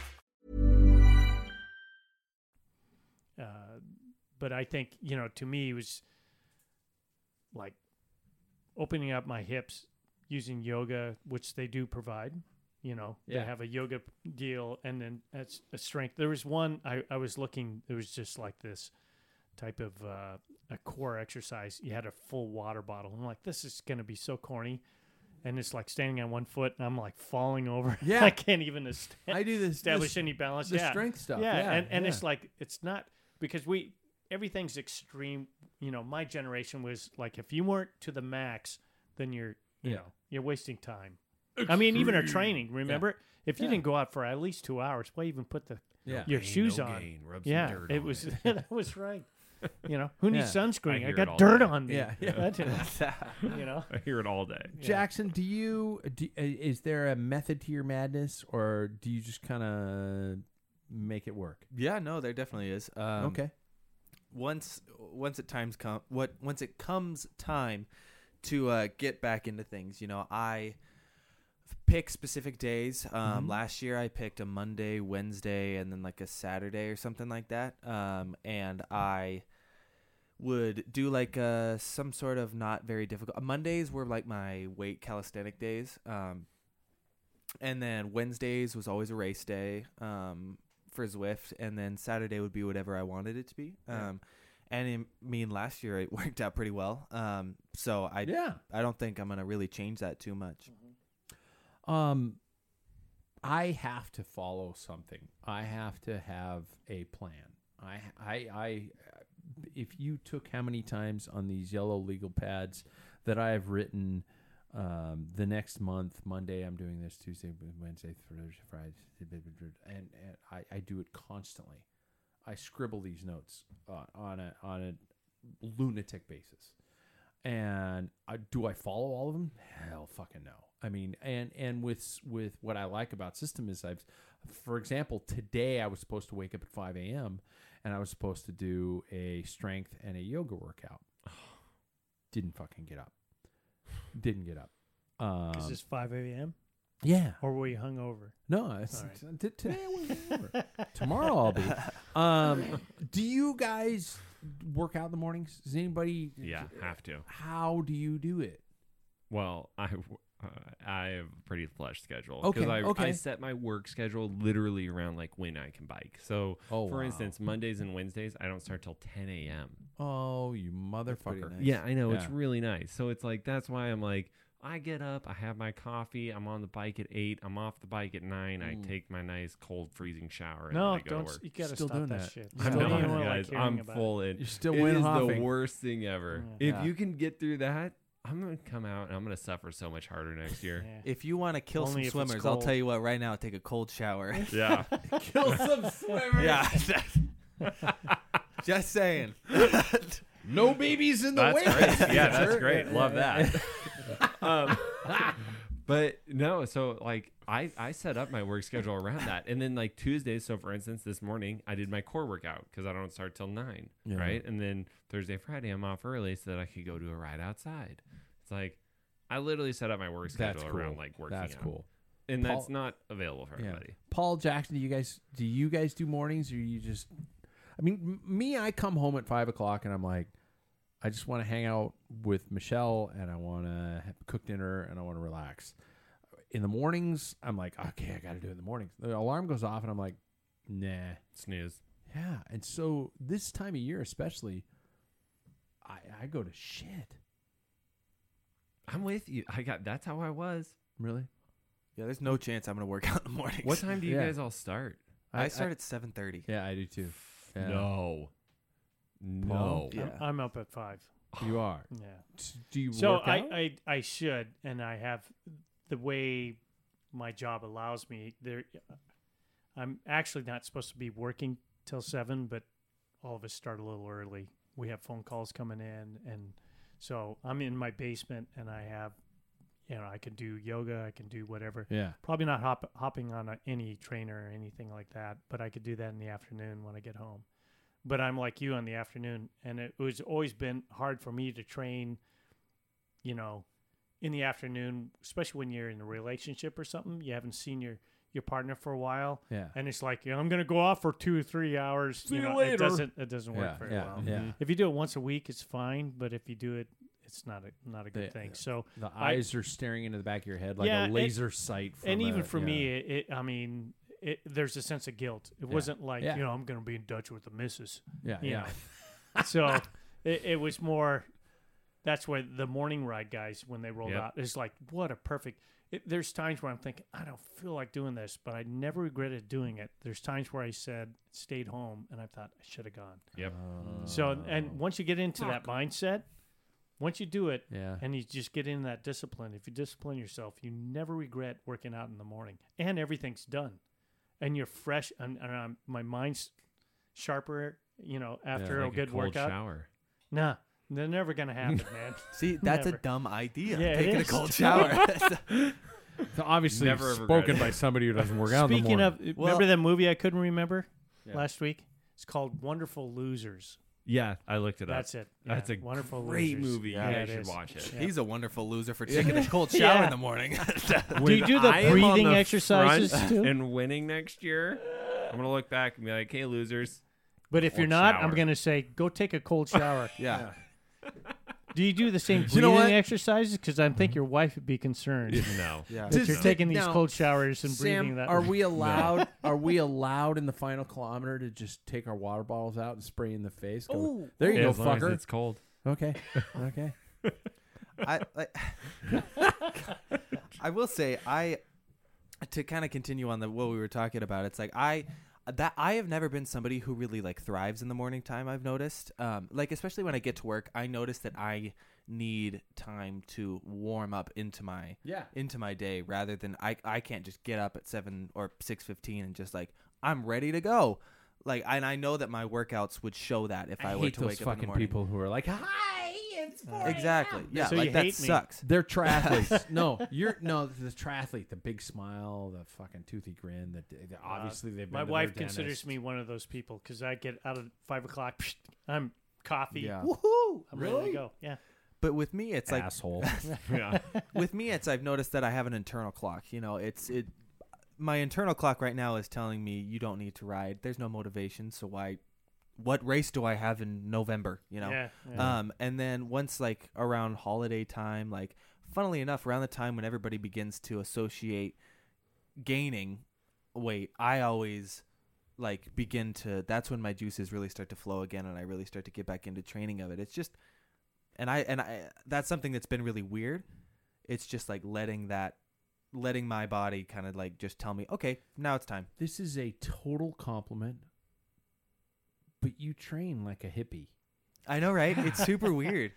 But i think you know to me it was like opening up my hips using yoga which they do provide you know Yeah. they have a yoga deal and then that's a strength there was one i, I was looking it was just like this type of uh, a core exercise you had a full water bottle i'm like this is going to be so corny and it's like standing on one foot and i'm like falling over Yeah. i can't even est- I do this establish this- any balance the yeah strength stuff. yeah, Yeah, and, and yeah. it's like it's not because we everything's extreme you know my generation was like if you weren't to the max then you're you Yeah. know you're wasting time i mean even a training remember if you Yeah. didn't go out for at least two hours why even put the Yeah. your Pain, shoes no on gain. Rub some yeah dirt it on was it. that was right you know who needs Yeah. I sunscreen i, hear got dirt day. on me Yeah, yeah. That- you know I hear it all day. Jackson, do you do, uh, is there a method to your madness, or do you just kind of make it work? Yeah, no, there definitely is. Um, okay. Once once it times come what once it comes time to uh, get back into things, you know, I pick specific days. Um, Mhm. Last year, I picked a Monday, Wednesday, and then like a Saturday or something like that. Um, and I would do like uh some sort of not very difficult. Mondays were like my weight calisthenic days. Um, and then Wednesdays was always a race day um, for Zwift, and then Saturday would be whatever I wanted it to be. Um, And I mean, last year it worked out pretty well. Um, so I Yeah. I don't think I'm gonna really change that too much. Um, I have to follow something. I have to have a plan. I, I, I, if you took how many times on these yellow legal pads that I have written, um, the next month, Monday I'm doing this, Tuesday, Wednesday, Thursday, Friday, and, and I, I do it constantly. I scribble these notes uh, on a on a lunatic basis. And uh, do I follow all of them? Hell, fucking no. I mean, and and with with what I like about SYSTM is I've, for example, today I was supposed to wake up at five a.m. and I was supposed to do a strength and a yoga workout. Didn't fucking get up. Didn't get up. Um, Is this 5 a.m.? yeah. Or were you hungover? No, it's, All right. t- today I wasn't over. Tomorrow I'll be. Um, do you guys work out in the mornings? Does anybody? Yeah, have to. How do you do it? Well, I uh, I have a pretty flush schedule Okay, I, okay. I set my work schedule literally around like when I can bike. So, Oh, for wow. instance, Mondays and Wednesdays I don't start till 10 a.m. Oh, you motherfucker! nice. Yeah, I know it's really nice. So it's like that's why I'm like I get up, I have my coffee, I'm on the bike at eight, I'm off the bike at nine, I take my nice cold freezing shower, and No, then I go don't. to s- work. You gotta Still stop doing that, that. shit. I'm I'm not, doing not, what I guys. like I'm hearing about. full in. You're still It is Wim-Hofing. the worst thing ever. Yeah. If Yeah. you can get through that, I'm gonna come out and I'm gonna suffer so much harder next year. Yeah. If you want to kill Only if some swimmers, I'll cold. tell you what. Right now, take a cold shower. Yeah. Kill some swimmers. yeah. Just saying. No babies in the That's way. great. Yeah, that's great. Love that. um, but no, so like I I set up my work schedule around that, and then like Tuesdays. So for instance, this morning I did my core workout because I don't start till nine, Yeah. right? And then Thursday, Friday I'm off early so that I could go do a ride outside. It's like I literally set up my work schedule cool. around like working That's out. cool. and Paul- that's not available for Yeah. Paul Jackson, do you guys do you guys do mornings or you just? I mean, m- me, I come home at five o'clock and I'm like, I just want to hang out with Michelle and I want to cook dinner and I want to relax. In the mornings, I'm like, okay, I got to do it in the mornings. The alarm goes off and I'm like, nah. Snooze. Yeah, and so this time of year, especially, I I go to shit. I'm with you. I got that's how I was. Really? Yeah, there's no chance I'm gonna work out in the morning. What time do you Yeah. guys all start? I, start at 7:30. Yeah, I do too. Yeah. No. No. Paul? Yeah. I'm, I'm up at five. You are. Yeah. Do you So work I, out? I I should, and I have the way my job allows me. There, I'm actually not supposed to be working till seven, but all of us start a little early. We have phone calls coming in, and so I'm in my basement, and I have, you know, I can do yoga, I can do whatever. yeah. Probably not hop, hopping on a, any trainer or anything like that, but I could do that in the afternoon when I get home. But I'm like you on the afternoon, and it was always been hard for me to train, you know, in the afternoon, especially when you're in a relationship or something. You haven't seen your your partner for a while, Yeah. and it's like, you know, I'm going to go off for two or three hours. See you know, later. It doesn't it doesn't work Yeah, very yeah, well. yeah. If you do it once a week, it's fine, but if you do it, it's not a not a good Yeah, thing. So The I- eyes are staring into the back of your head like Yeah, a laser sight. From and even for yeah. me, it, it I mean, it, there's a sense of guilt. It wasn't like you know I'm going to be in Dutch with the missus. yeah, you yeah, know. so it, it was more. That's why the morning ride guys, when they rolled Yep. out, is like what a perfect. It, there's times where I'm thinking I don't feel like doing this, but I never regretted doing it. There's times where I said stayed home and I thought I should have gone. Yep. So and once you get into that mindset, once you do it, yeah. and you just get in that discipline. If you discipline yourself, you never regret working out in the morning, and everything's done, and you're fresh. And, and I'm, my mind's sharper. You know, after Like a good cold workout. shower. Nah, they're never gonna happen, man. See, that's Never. a dumb idea. Yeah, it taking a is. cold shower. So obviously Never have spoken regretted by somebody who doesn't work out. in the Speaking morning. of, Well- remember that movie I couldn't remember Yeah. last week? It's called Wonderful Losers. Yeah, I looked it up. That's it. That's a Wonderful great Losers. movie. Yeah, you it should is. watch it. Yeah. He's a wonderful loser for taking a cold shower Yeah. in the morning. Do you do the I am on breathing the exercises front too? And winning next year, I'm gonna look back and be like, "Hey, losers." But if you're Cold not, I'm shower. gonna say go take a cold shower. yeah. Do you do the same breathing You know what? exercises? Because I think mm-hmm. your wife would be concerned no. Yeah. that you're taking these now, cold showers and breathing Sam, that. are we allowed? Are we allowed in the final kilometer to just take our water bottles out and spray in the face? Go, Ooh. there you Yeah, go, as long as fucker. it's cold. Okay, okay. I like, I will say I to kind of continue on the what we were talking about. It's like I that I have never been somebody who really like thrives in the morning time. I've noticed, um, like especially when I get to work, I notice that I need time to warm up into my Yeah. into my day rather than I I can't just get up at seven or six fifteen and just like I'm ready to go. Like and I know that my workouts would show that if I, I were to those wake up in the fucking morning. people who are like, "Hi, it's uh, 4 Exactly. Yeah, So like you that hate me. sucks. They're triathletes. no, you're no the triathlete. The big smile, the fucking toothy grin. That the, uh, obviously they've been My to their wife considers dentist. me one of those people because I get out of five o'clock. I'm coffee. Yeah. Woohoo! I'm ready Really? to go. Yeah. But with me, it's like asshole. Yeah. with me, it's I've noticed that I have an internal clock. You know, it's it. My internal clock right now is telling me you don't need to ride. There's no motivation, so why? What race do I have in November? You know. Yeah. yeah. Um, and then once like around holiday time, like funnily enough, around the time when everybody begins to associate gaining weight, I always like begin to. That's when my juices really start to flow again, and I really start to get back into training of it. It's just, and I and I that's something that's been really weird. It's just like letting that, letting my body kind of like just tell me, okay, now it's time. this is a total compliment, but you train like a hippie. I know, right? It's super weird.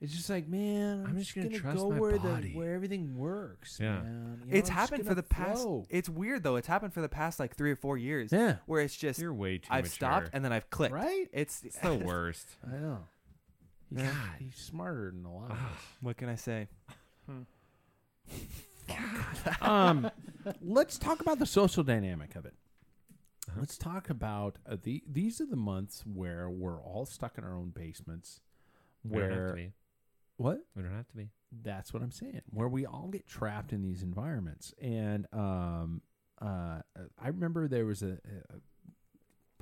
It's just like, man, I'm, I'm just just gonna gonna, trust go my where body. the where everything works. Yeah. man. You know, it's I'm happened for the past. flow. It's weird though. It's happened for the past like three or four years. Yeah. where it's just You're way too I've mature. stopped and then I've clicked. Right? It's It's the worst. I know. He's, God. he's smarter than a lot. of us. What can I say? um, let's talk about the social dynamic of it. Let's talk about uh, the. These are the months where we're all stuck in our own basements. We don't have to Where be. what? We don't have to be. That's what I'm saying. Where we all get trapped in these environments, and um, uh, I remember there was a, a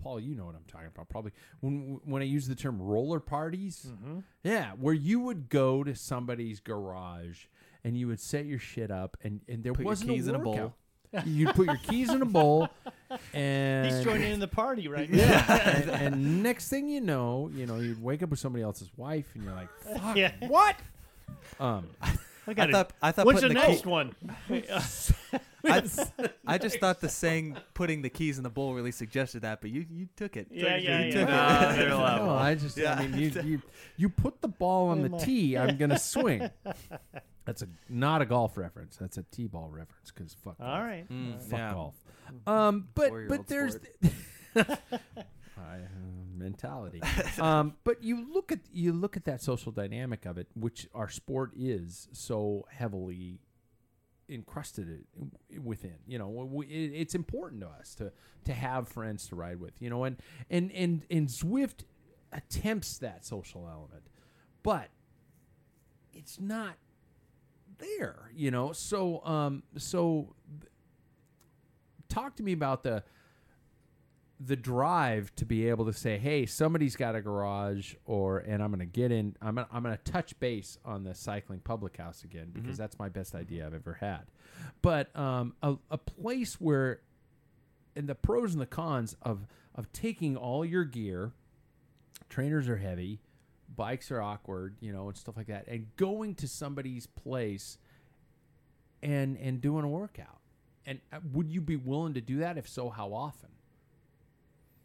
Paul. You know what I'm talking about, probably when when I use the term roller parties. Mm-hmm. Yeah, where you would go to somebody's garage and you would set your shit up, and and there Put wasn't keys in a bowl. workout. You'd put your keys in a bowl, and He's joining in the party right now. yeah, and, and next thing you know, you know, you'd wake up with somebody else's wife, and you're like, "Fuck, Yeah. what?" Um, I got I thought I thought What's the putting the, next key, one? I, I just thought the saying "putting the keys in the bowl" really suggested that, but you you took it. Yeah, You yeah, took yeah. it. no, I just, Yeah. I mean, you, you, you put the ball on the tee, I'm gonna swing. That's a not a golf reference. That's a tee-ball reference because fuck. All golf. right. Mm, fuck yeah. golf. Um, but Four-year-old but there's sport. I, uh, mentality. um, but you look at you look at that social dynamic of it, which our sport is so heavily encrusted i- within. You know, we, it, it's important to us to to have friends to ride with. You know, and and and and Zwift attempts that social element, but it's not there. You know, so um, so talk to me about the the drive to be able to say, "Hey, somebody's got a garage," or and I'm going to get in. I'm gonna, I'm going to touch base on the cycling public house again because that's my best idea I've ever had. But um, a, a place where, and the pros and the cons of of taking all your gear, trainers are heavy, bikes are awkward, you know, and stuff like that, and going to somebody's place and and doing a workout. And uh, would you be willing to do that? If so, how often?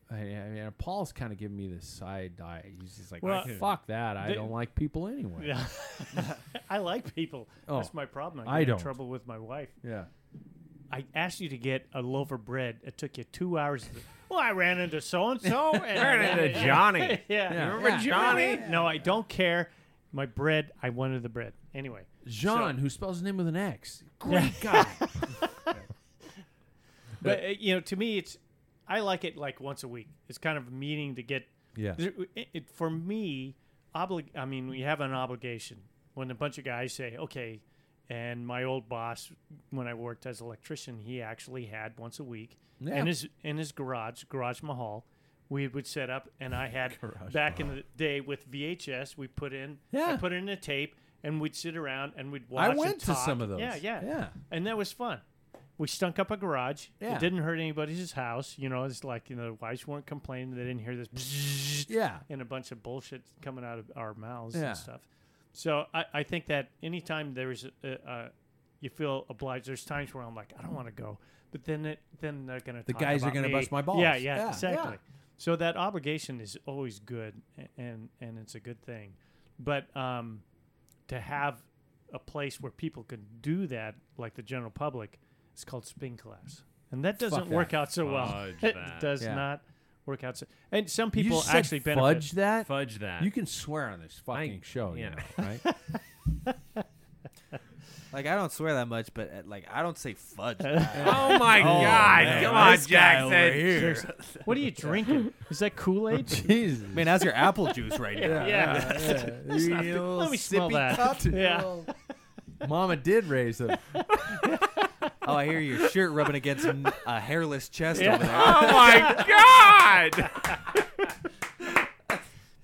I, I mean, Paul's kind of giving me this side eye. He's just like, Well, "Fuck that! I they- don't like people anyway." Yeah. I like people. Oh, That's my problem. I, I don't. trouble with my wife. yeah. I asked you to get a loaf of bread. It took you two hours. To, well, I ran into so and so. Ran into Johnny. yeah. Yeah. Remember Yeah. Johnny? No, I don't care. My bread. I wanted the bread anyway. Jean, who spells his name with an X. Great guy. But uh, you know, to me, it's I like it like once a week. It's kind of a meeting to get. Yeah. It, it, for me, oblig. I mean, we have an obligation when a bunch of guys say, "Okay," and my old boss, when I worked as electrician, he actually had once a week Yeah. in his in his garage, Garage Mahal, we would set up, and I had Garage back in the day with VHS, we put in, Yeah. I put in a tape, and we'd sit around and we'd watch. I went to some of those. Yeah, yeah, Yeah. and that was fun. We stunk up a garage. Yeah. It didn't hurt anybody's house. You know, it's like you know, the wives weren't complaining. They didn't hear this. Yeah. and a bunch of bullshit coming out of our mouths Yeah. and stuff. So I, I think that anytime there's a, a, you feel obliged, there's times where I'm like, I don't want to go, but then it, then they're gonna The talk guys are gonna me. bust my balls. Yeah, yeah, Yeah, exactly. yeah. So that obligation is always good, a- and and it's a good thing, but um, to have a place where people can do that, like the general public, it's called spin class, and that doesn't that. work out so well. Fudge it that. does Yeah. not work out. And some You people said actually benefit. fudge that. Fudge that. You can swear on this fucking show, you yeah. know, right? Like I don't swear that much, but uh, like I don't say fudge. oh my Oh, God! man, Come on, this guy over Jackson. here. Seriously. What are you drinking? Is that Kool Aid? Jesus. Man, that's your apple juice right now? yeah. You not- little let me smell that. cup. Yeah. Mama did raise them. Oh, I hear your shirt rubbing against a hairless chest Yeah. over there. Oh my God!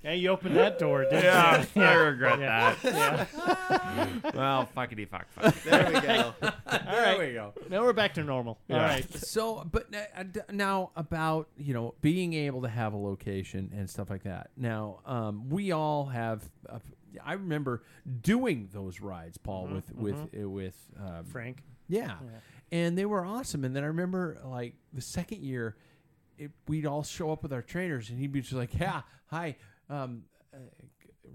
Yeah, you opened that door, didn't yeah, you? I regret Yeah. that. Yeah. Well, fuckity fuck fuck. There we go. there we go. Now we're back to normal. All right. So, but n- uh, d- now about you know being able to have a location and stuff like that. Now, um, we all have. Uh, I remember doing those rides, Paul, with with uh, with um, Frank. Yeah. and they were awesome. And then I remember like the second year, it, we'd all show up with our trainers, and he'd be just like, "Yeah, hi." Um, uh,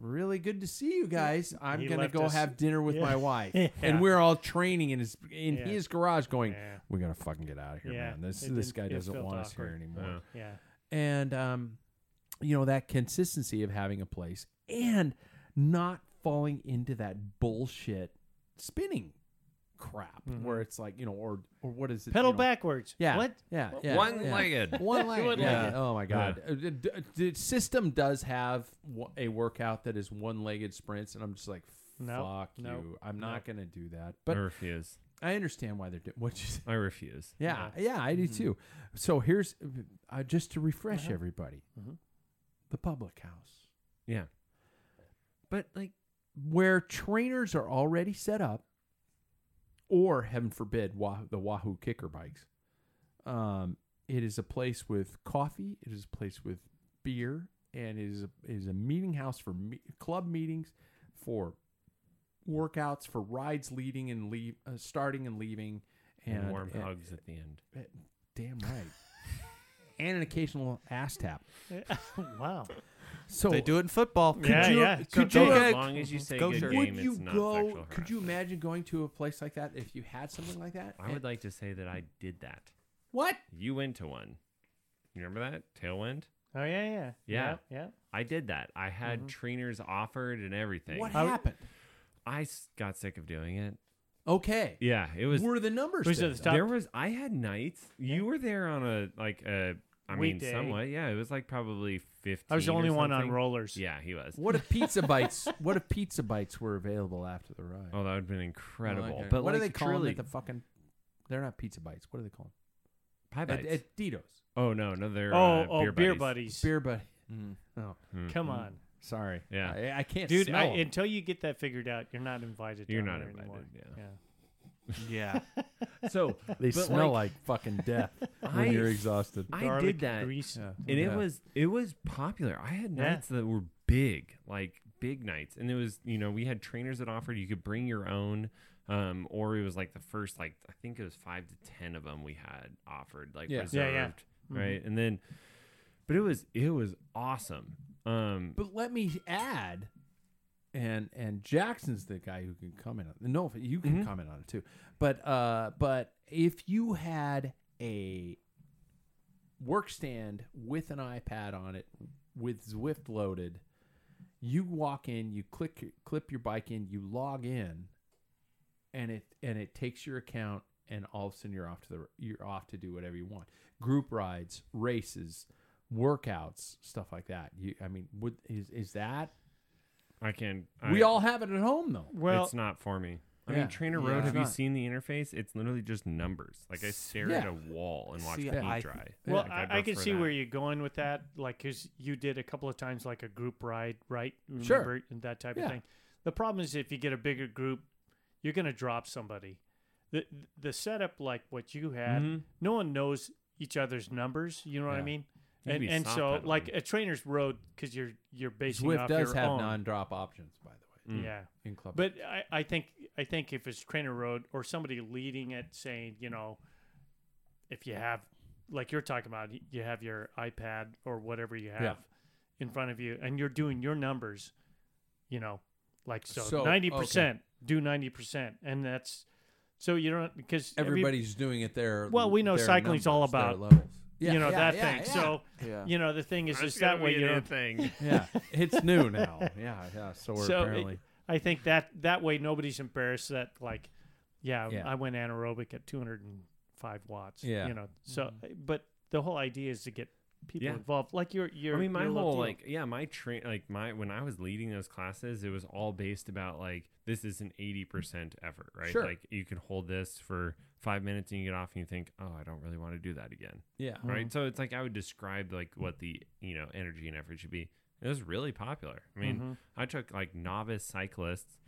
Really good to see you guys. I'm He gonna go us- have dinner with Yeah. my wife, Yeah. and we're all training in his in Yeah. his garage, going, Yeah. "We gotta fucking get out of here, Yeah. man. This It this guy doesn't want us here awkward. anymore." Yeah. and um, you know that consistency of having a place and not falling into that bullshit spinning crap where it's like you know or or what is it Mm-hmm. Pedal you know, backwards. yeah What? yeah, yeah One-legged. yeah. one legged One-legged. yeah. oh my god Uh, the, the- the SYSTM does have a workout that is one legged sprints and I'm just like Nope, fuck nope, you I'm not nope. gonna do that I but refuse. I understand why they're doing what you say. I refuse. Yeah, yeah, I do too. So here's uh, just to refresh Uh-huh. everybody: Mhm. the public house, Yeah. But like, where trainers are already set up, or heaven forbid, Wah- the Wahoo KICKR bikes. Um, it is a place with coffee. It is a place with beer, and it is a, it is a meeting house for me- club meetings, for workouts, for rides leading and leave, uh, starting and leaving, and, and warm and- hugs at the end. Eh, Damn right. and an occasional ass tap. wow. So They do it in football. Could Yeah, you, yeah. Could So you, as long as you say go good shirt. game, would you it's not go? Could you imagine going to a place like that if you had something like that? I would like to say that I did that. what? You went to one. You remember that Tailwind? Oh yeah, yeah, Yeah. yeah. I did that. I had mm-hmm. trainers offered and everything. What How- happened? I s- got sick of doing it. Okay. Yeah, it was. Were the numbers Was there, the there was. I had nights. You were there on a like a. I mean, somewhat. Yeah, it was like probably fifteen. I was the only one on rollers. Yeah, he was. What if pizza bites? what if pizza bites were available after the ride? Oh, that would have been incredible. Okay. But what do like, they call them truly, at the fucking? They're not pizza bites. What do they call pie them? bites? At, at Dito's. oh no, no, they're Oh, uh, oh, beer, beer buddies. buddies. Beer buddy. Mm. Oh, Mm. Come on, sorry. Yeah. I, I can't dude. smell I, 'em. until you get that figured out, you're not invited. You're down not invited, Anymore. yeah. Yeah. So They but, smell like, like, fucking death I- when you're exhausted. I Garlic, did that, Grease. Yeah. and Yeah. it was it was popular. I had Yeah. nights that were big, like big nights, and it was you know we had trainers that offered you could bring your own. Um, or it was like the first, like I think it was five to ten of them we had offered, like Yeah. reserved, Yeah, yeah. right? And then, but it was it was awesome. Um, But let me add, and and Jackson's the guy who can comment on. No, you can Mhm. comment on it too. But uh, but if you had a work stand with an iPad on it with Zwift loaded, you walk in, you click clip your bike in, you log in, and it and it takes your account, and all of a sudden you're off to the you're off to do whatever you want. Group rides, races, workouts, stuff like that. You, I mean, would is is that? I can. we I- all have it at home though. Well, it's not for me. I Yeah. mean, TrainerRoad. It's Have you not. seen the interface? It's literally just numbers. Like I stare at a wall and watch See, paint I- dry. Well, Like, I, I'd can see that. where you're going with that, like because you did a couple of times like a group ride, right? Sure. And that type Yeah. of thing. The problem is if you get a bigger group, you're going to drop somebody. the The setup like what you had, Mhm. no one knows each other's numbers. You know what I mean? You And and so pedaling. like a trainer's road because you're you're basing Zwift off does your have own. non-drop options, by the way, Mm. Yeah. in club. But I, I think I think if it's TrainerRoad or somebody leading it, saying you know, if you have like you're talking about, you have your iPad or whatever you have Yeah. in front of you, and you're doing your numbers, you know, like so So, ninety percent do ninety percent, and that's so you don't because every- everybody's doing it there. Well, we know cycling's all numbers, their about, levels. Yeah, you know yeah, that yeah, thing. yeah. So Yeah. you know the thing is That's is that way you a thing. yeah, it's new now. Yeah, yeah. So we're So, it- apparently I think that that way nobody's embarrassed that like, yeah, Yeah. I went anaerobic at 205 watts. Yeah. you know. So, mm-hmm. but the whole idea is to get people Yeah. involved. Like your your. I mean, my whole deal. like, yeah, my train, like my when I was leading those classes, it was all based about like this is an eighty percent effort, right? Sure. Like you can hold this for five minutes and you get off and you think, oh, I don't really want to do that again, yeah. right? So it's like I would describe like what the you know energy and effort should be. It was really popular. I mean, Mhm. I took like novice cyclists,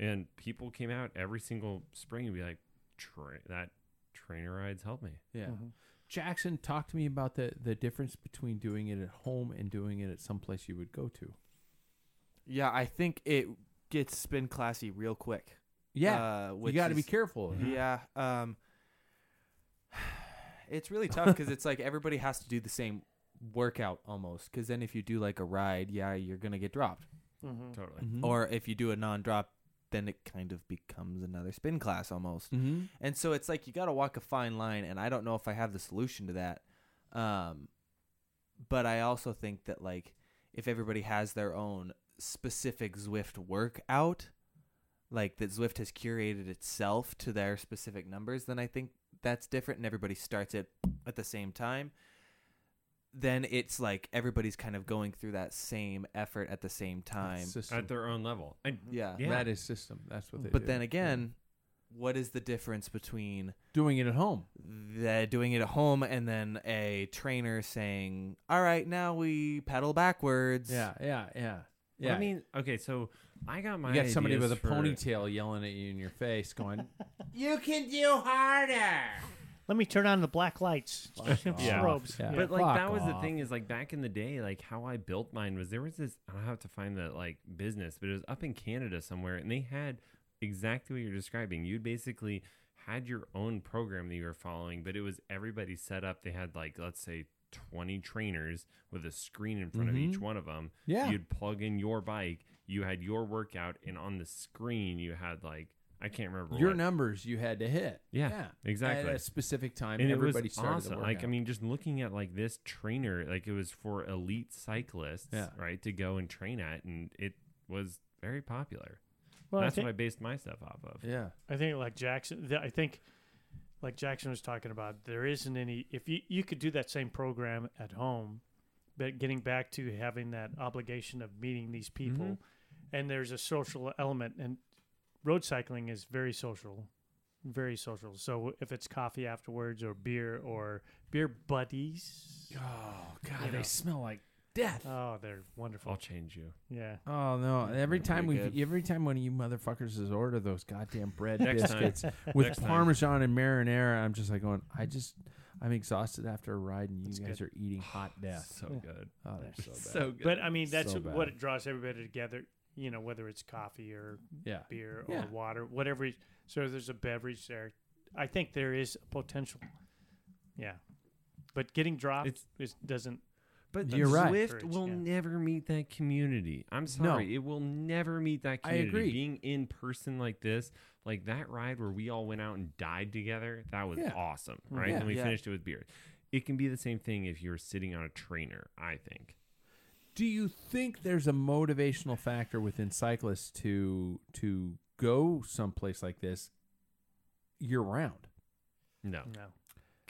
and people came out every single spring and be like, Tra- that trainer rides helped me. Yeah. Mhm. Jackson, talk to me about the the difference between doing it at home and doing it at some place you would go to. Yeah, I think it gets spin classy real quick. Yeah, Uh, you got to be careful. Yeah. Um, it's really tough because it's like everybody has to do the same workout almost. Because then if you do like a ride, yeah, you're gonna get dropped. Mhm. Totally. Mhm. Or if you do a non-drop, then it kind of becomes another spin class almost. Mhm. And so it's like you got to walk a fine line, and I don't know if I have the solution to that. Um, but I also think that like if everybody has their own specific Zwift workout, like that Zwift has curated itself to their specific numbers, then I think that's different, and everybody starts it at the same time. Then it's like everybody's kind of going through that same effort at the same time. SYSTM. At their own level. And Yeah. yeah. That is SYSTM. That's what they do. But do. then again, what is the difference between doing it at home. the doing it at home and then a trainer saying, "All right, now we pedal backwards." Yeah, yeah, yeah. Yeah. I mean, okay, so I got my you got somebody with a ideas for- ponytail yelling at you in your face, going, "You can do harder." Let me turn on the black lights. Yeah. Strobes. Yeah. But like Fuck that was the off. thing is like back in the day, like how I built mine was there was this I don't have to find the like business, but it was up in Canada somewhere and they had exactly what you're describing. You'd basically had your own program that you were following, but it was everybody set up. They had like let's say 20 trainers with a screen in front of each Mhm. one of them. Yeah. You'd plug in your bike, you had your workout and on the screen you had like I can't remember Your what. numbers you had to hit. Yeah, exactly. At a specific time, and everybody it was started awesome. Like I mean, just looking at like this trainer, like it was for elite cyclists, Yeah. right, to go and train at, and it was very popular. Well, I That's think, what I based my stuff off of. yeah. I think like Jackson. th- I think like Jackson was talking about. There isn't any. If you you could do that same program at home, but getting back to having that obligation of meeting these people, Mm-hmm. and there's a social element, and road cycling is very social, very social. So if it's coffee afterwards or beer or beer buddies, Oh God, You they know. smell like death. oh, they're wonderful. I'll change you. Yeah. Oh no! Every time we, good. every time one of you motherfuckers has ordered those goddamn bread biscuits with Next time. parmesan and marinara, I'm just like going. I just, I'm exhausted after a ride, and you That's guys good. are eating hot death. So good. Oh, they're so bad. So good. But I mean, that's So what it draws everybody together. You know, whether it's coffee or yeah, beer Yeah. or water, whatever. So there's a beverage there. I think there is potential. Yeah, but getting dropped It's- is, doesn't. But You're right. Zwift will yeah. never meet that community. I'm sorry, it will never meet that I community. agree. Being in person like this, like that ride where we all went out and died together, that was Yeah. awesome, mm-hmm. right? Yeah. and we Yeah. finished it with beer. It can be the same thing if you're sitting on a trainer. I think. Do you think there's a motivational factor within cyclists to to go someplace like this year round? No, No.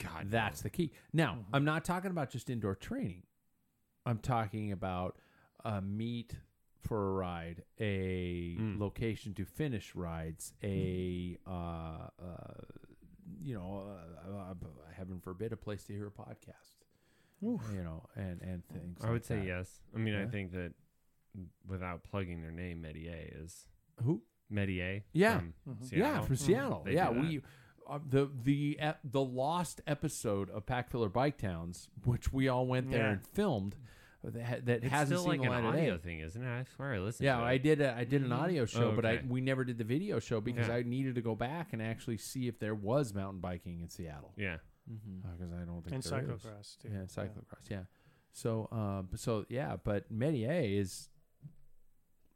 God, That's the key. Now, I'm not talking about just indoor training. I'm talking about a meet for a ride, a Mm. location to finish rides, a uh, uh, you know, uh, uh, heaven forbid, a place to hear a podcast. You know, and and things. I would like say that. yes. I mean, I think that without plugging their name, Metier is Who? Metier. Yeah. from Mhm. Seattle. Yeah, from Seattle. They yeah, we uh, the the uh, the lost episode of Pack Filler Bike Towns, which we all went there Yeah. and filmed. That, that It's hasn't still seen like the an of audio day. thing, isn't it? I swear I listened. Yeah, to I did. A, I did an audio show, Oh, but I we never did the video show because Yeah. I needed to go back and actually see if there was mountain biking in Seattle. Yeah. Because I don't think And there is. cyclocross, too. Yeah, and Yeah. cyclocross. Yeah. So, uh, but so yeah, but Metier is.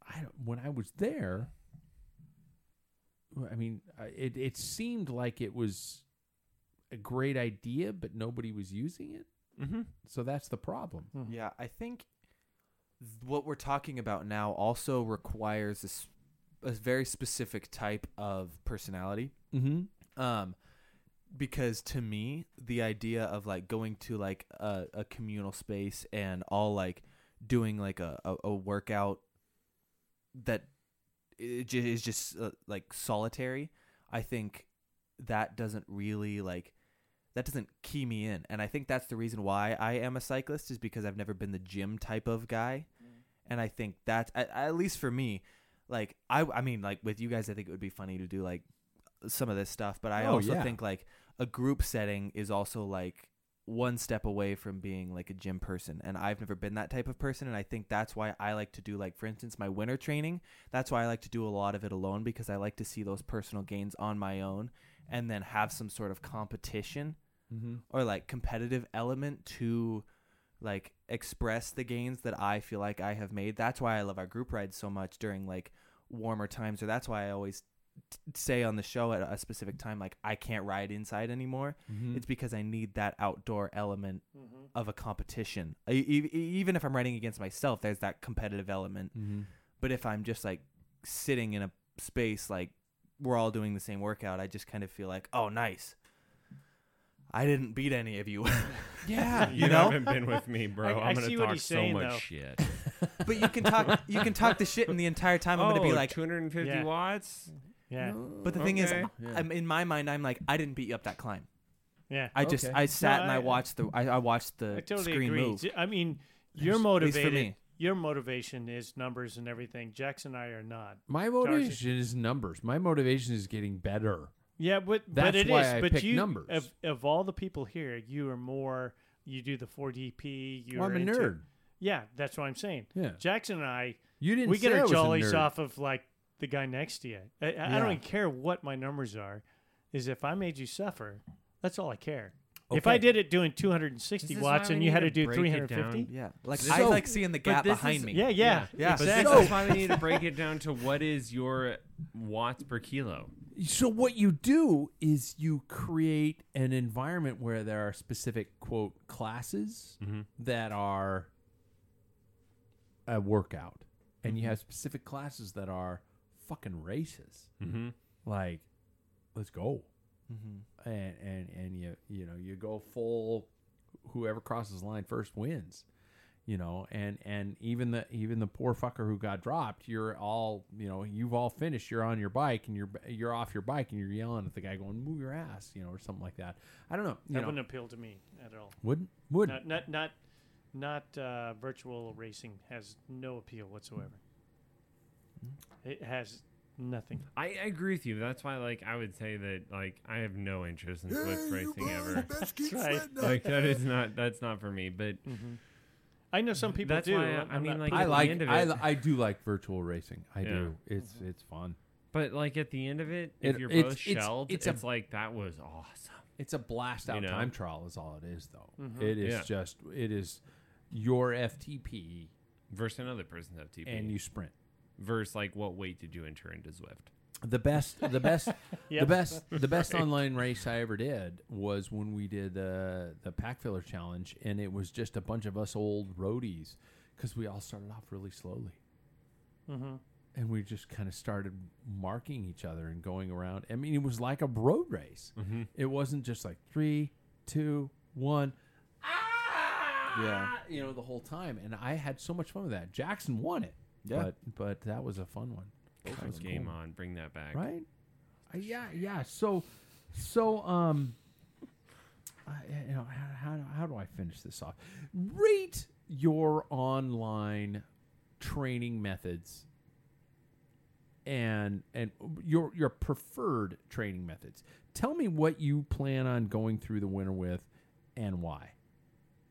I don't, when I was there. I mean, uh, it it seemed like it was a great idea, but nobody was using it. Mm-hmm. So that's the problem. Yeah, I think what we're talking about now also requires a very specific type of personality. Mm-hmm. Um, because to me, the idea of like going to like a, a communal space and all like doing like a, a, a workout that is just uh, like solitary, I think that doesn't really like that doesn't key me in. And I think that's the reason why I am a cyclist is because I've never been the gym type of guy. And I think that's at, at least for me, like I I mean like with you guys I think it would be funny to do like some of this stuff, but I Oh, also yeah. think like a group setting is also like one step away from being like a gym person and I've never been that type of person and I think that's why I like to do like for instance my winter training that's why I like to do a lot of it alone because I like to see those personal gains on my own and then have some sort of competition Mm-hmm. or like competitive element to like express the gains that I feel like I have made. That's why I love our group rides so much during like warmer times or that's why I always t- say on the show at a specific time like I can't ride inside anymore. Mhm. It's because I need that outdoor element Mhm. of a competition. I, e- even if I'm riding against myself, there's that competitive element. Mm-hmm. But if I'm just like sitting in a space like we're all doing the same workout, I just kind of feel like, oh, nice. I didn't beat any of you. Yeah, You, know? haven't been with me, bro. I- I I'm gonna talk so saying, much though. shit. but you can talk. You can talk the shit, and the entire time I'm gonna be Oh, like. 250 Yeah. watts. Yeah. But the thing is, Okay. Yeah. I'm in my mind. I'm like, I didn't beat you up that climb. Yeah. I just Okay. I sat No, and I I- uh, watched the I, I watched the I totally screen agree. move. J- I mean, you're At least for motivated. me. Your motivation is numbers and everything. Jackson and I are not. My motivation is numbers. My motivation is getting better. Yeah, but but That's it is. why I but pick you, numbers. Of, of all the people here, you are more. You do the 4DP. You Well, are I'm a into- nerd. Yeah, that's what I'm saying. Yeah. Jackson and I, You didn't we get say I our was a jollies nerd. off of like the guy next to you. I, I I don't even care what my numbers are. Is if I made you suffer, that's all I care. If I did it doing 260 watts and you had to to do 350. Yeah, like So- I like seeing the gap behind is- me. yeah, yeah, Yeah. But exactly. this is why we need to break it down to what is your watts per kilo. So what you do is you create an environment where there are specific quote classes Mm-hmm. that are a workout, and Mm-hmm. you have specific classes that are fucking races. Mm-hmm. Like, let's go, Mm-hmm. and and and you you know you go full. Whoever crosses the line first wins. You know, and and even the even the poor fucker who got dropped, you're all you know, you've all finished. You're on your bike and you're you're off your bike and you're yelling at the guy going, "Move your ass," you know, or something like that. I don't know. You that know, wouldn't appeal to me at all. wouldn't wouldn't. Not not not, not uh, virtual racing has no appeal whatsoever. It has nothing. I, I agree with you. That's why, like, I would say that, like, I have no interest in Zwift racing ever. That's right. Like, that is not that's not for me. But I know some people That's do. why I- I'm I mean, not like, I at the like end of I, it- li- I do like virtual racing. I Yeah. do. It's it's fun. but like at the end of it, if It- you're it's- both it's- shelled, it's it's, a- like that was awesome. It's a blast out You know? time trial is all it is though. Mhm. It is Yeah. just it is your FTP Versus another person's FTP. and you sprint. Versus like what weight did you enter into Zwift? The best, the best, the best, the best online race I ever did was when we did the the pack filler challenge, and it was just a bunch of us old roadies because we all started off really slowly, Mm-hmm. and we just kind of started marking each other and going around. I mean, it was like a road race. Mm-hmm. It wasn't just like three, two, one. Yeah. you know, the whole time, and I had so much fun with that. Jackson won it. Yeah. But but that was a fun one. That was Game cool. on, bring that back. Right? Uh, yeah, yeah. So so um uh, you know how, how how do I finish this off? Rate your online training methods and and your your preferred training methods. Tell me what you plan on going through the winter with and why.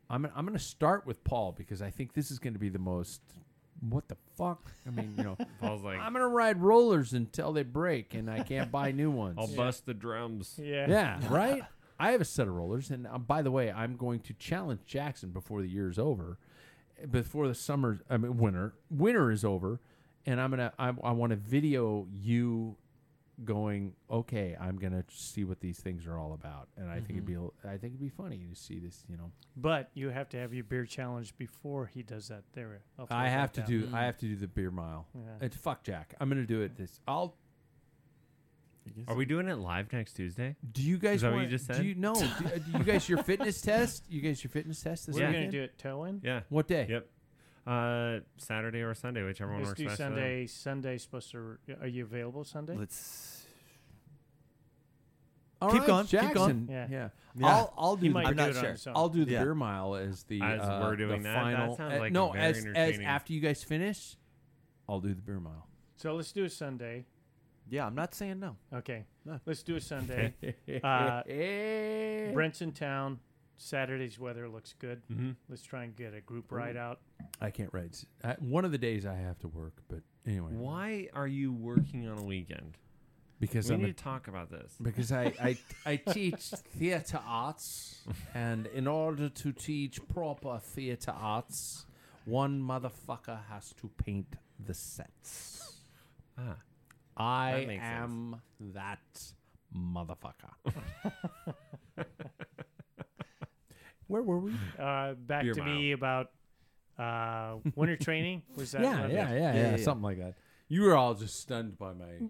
I'm I'm going to start with Paul because I think this is going to be the most what the fuck? I mean, you know, Paul's like, I'm going to ride rollers until they break and I can't buy new ones. I'll bust the drums. Yeah. Yeah, right? I have a set of rollers, and uh, by the way, I'm going to challenge Jackson before the year's over, before the summer, I mean winter, winter is over, and I'm gonna, I, I want to video you going, okay, I'm gonna see what these things are all about, and I think it'd be, Mm-hmm. I think it'd be funny to see this, you know. But you have to have your beer challenge before he does that. There, I'll throw I that have to down. do, I have to do the beer mile. Yeah. It's fuck Jack. I'm gonna do it. This, I'll. Are we doing it live next Tuesday? Do you guys Is that what you just said? Do you know? do, uh, do you guys your fitness test? You guys your fitness test this We're weekend? gonna do it toe in. Yeah. What day? Yep. Uh, Saturday or Sunday, whichever one Let's works do best for them. Sunday. Sunday's supposed to. Are you available Sunday? Let's All Keep right, going, keep going. Jackson. Yeah. yeah. Yeah. I'll I'll do He the might I'm do not it on sure. his own. I'll do the Yeah. beer mile as the As uh, we're doing the that, that final. sounds uh, like no, very as as entertaining. after you guys finish, I'll do the beer mile. So let's do a Sunday. Yeah, I'm not saying no. Okay. No. Let's do a Sunday. uh, Brent's in town. Saturday's weather looks good. Mhm. Let's try and get a group ride out. I can't ride. s- I, one of the days I have to work, but anyway, Why are you working on a weekend? because we I'm need a, to talk about this. because I, I I teach theater arts, and in order to teach proper theater arts, one motherfucker has to paint the sets. Ah, I That makes sense. am that motherfucker. Where were we? Uh, back Beer to mile. me about uh, winter training. Was that? Yeah, what- yeah, yeah, yeah, yeah, yeah. something like that. You were all just stunned by my.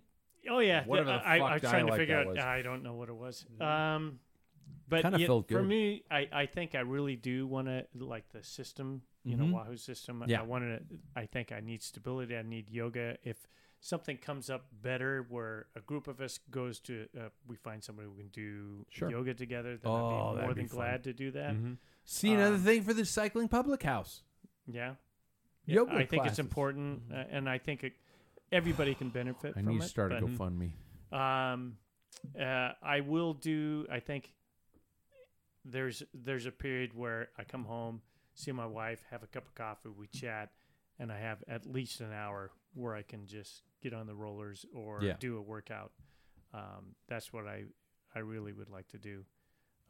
Oh yeah. Whatever the I, fuck I was trying to figure out. was. I don't know what it was. Um, but Kinda yeah, felt for me, I, I think I really do want to like the SYSTM. You know, Wahoo SYSTM. Yeah. I wanted. To, I think I need stability. I need yoga. If something comes up better, where a group of us goes to, uh, we find somebody who can do Sure. yoga together. Then Oh, I'd be more that'd be than fun. glad to do that. Mhm. See another Um, thing for the cycling public house. Yeah. Yeah, Yoga I think it's important, uh, and I think it, everybody can benefit I from need it. to start a GoFundMe. Um, uh, I will do. I think there's there's a period where I come home, see my wife, have a cup of coffee, we chat, and I have at least an hour where I can just get on the rollers or Yeah. do a workout. Um, that's what I I really would like to do.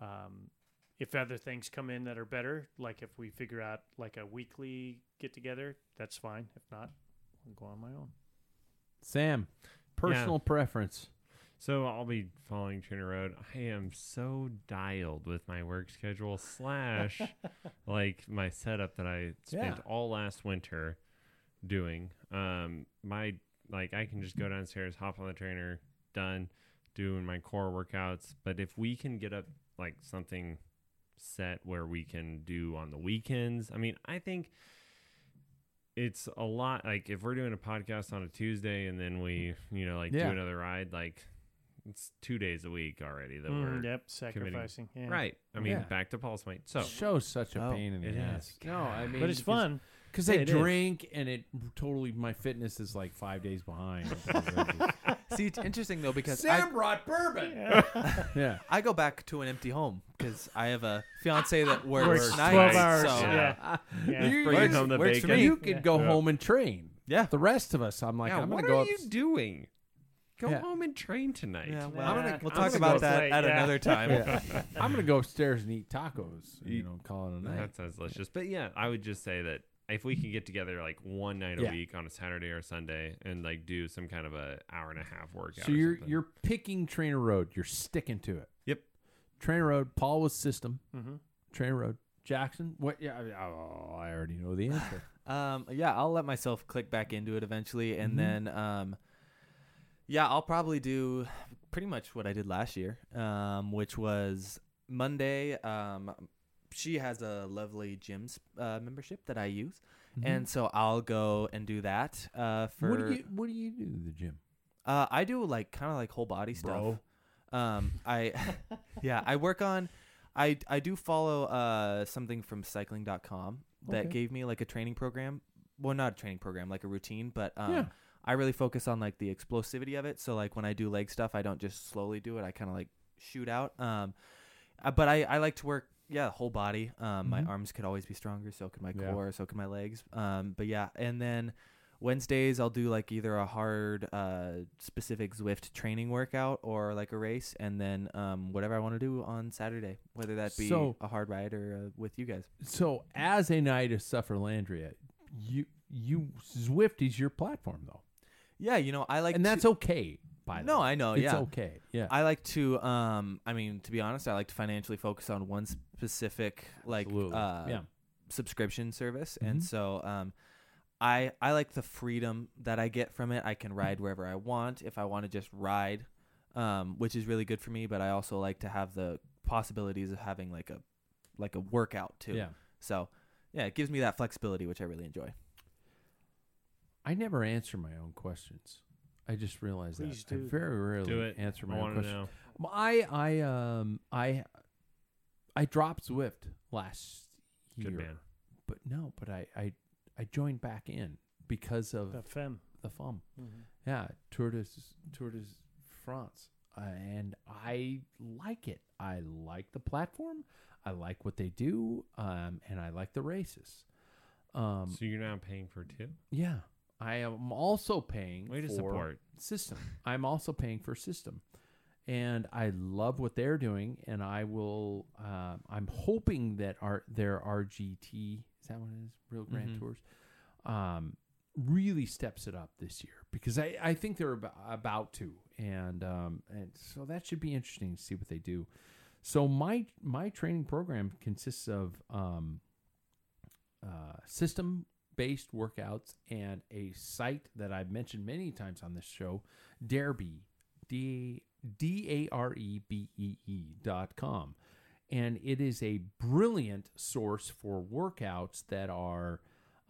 Um, if other things come in that are better, like if we figure out like a weekly get together, that's fine. If not, I'll go on my own. Sam, personal preference. So I'll be following TrainerRoad. I am so dialed with my work schedule slash like my setup that I spent Yeah. all last winter doing. Um, my like I can just go downstairs, hop on the trainer, done doing my core workouts. But if we can get up like something set where we can do on the weekends, I mean, I think it's a lot like if we're doing a podcast on a Tuesday and then we, you know, like Yeah. do another ride, like it's two days a week already that Mm, we're yep, sacrificing. Yeah. Right. I mean, Yeah. back to Paul's point. So Show's such a Oh, pain in the ass. No, I mean, but it's fun. Because Yeah, I it is. drink and it totally my fitness is like five days behind. See, it's interesting though because Sam I, brought bourbon. yeah, I go back to an empty home because I have a fiance that works, Works nights. 12 hours. So Yeah. yeah. You- bringing you- home the works for bacon. me. you could Yeah. go Yeah. home and train. Yeah. The rest of us, I'm like, yeah, I'm what gonna go are up. you doing? Go Yeah. home and train tonight. Yeah, well, Nah, I'm gonna, we'll I'm talk gonna about go that play, at yeah. another time. Yeah. I'm gonna go upstairs and eat tacos. You Eat- know, call it a night. That sounds delicious. But yeah, I would just say that if we can get together like one night Yeah. a week on a Saturday or Sunday and like do some kind of a hour and a half workout. So you're you're picking TrainerRoad. You're sticking to it. Yep. TrainerRoad. Paul was SYSTM. hmm TrainerRoad. Jackson. What? Yeah. I- Oh, I already know the answer. Um, yeah, I'll let myself click back into it eventually, and Mhm. then um, yeah, I'll probably do pretty much what I did last year, um, which was Monday. Um, she has a lovely gym's uh, membership that I use, Mhm. and so I'll go and do that. Uh, for what do you What do you do the gym? uh, I do like kind of like whole body stuff. Um, I yeah, I work on. I I do follow uh something from cycling.com that Okay. gave me like a training program. Well, not a training program, like a routine, but um, Yeah. I really focus on like the explosivity of it. So like when I do leg stuff, I don't just slowly do it. I kind of like shoot out. Um, uh, but I I like to work yeah whole body. Um, my Mhm. arms could always be stronger. So could my Yeah. core. So could my legs. Um, but yeah, and then. Wednesdays I'll do like either a hard uh specific Zwift training workout or like a race and then um whatever I want to do on Saturday whether that be So- a hard ride or uh, with you guys. So, as a knight of Sufferlandria, you you Zwift is your platform though, Yeah, you know, I like and that's okay. By the No. I know, it's yeah. okay. Yeah, I like to um I mean to be honest, I like to financially focus on one specific like Absolutely. uh Yeah. subscription service and Mhm. so um I I like the freedom that I get from it. I can ride wherever I want if I want to just ride, um, which is really good for me. But I also like to have the possibilities of having like a like a workout too. Yeah. So yeah, it gives me that flexibility, which I really enjoy. I never answer my own questions. I just realized Please that I very rarely Do it. answer I my own want to questions. know. I I um I I dropped Zwift last year, Good man. but no, but I I I joined back in because of The fem. the FUM. Mhm. Yeah, Tour de Tour de France, uh, and I like it. I like the platform. I like what they do, um, and I like the races. Um, So you're now paying for two? yeah, I am also paying Way to for support. SYSTM. I'm also paying for SYSTM, and I love what they're doing. And I will. Uh, I'm hoping that our their RGT is that what it is? Real Grand Mhm. Tours. Um, really steps it up this year because I, I think they're about, about to and um, and so that should be interesting to see what they do. So my my training program consists of um, uh, SYSTM based workouts and a site that I've mentioned many times on this show, Darebee, D D A R E B E E dot com, and it is a brilliant source for workouts that are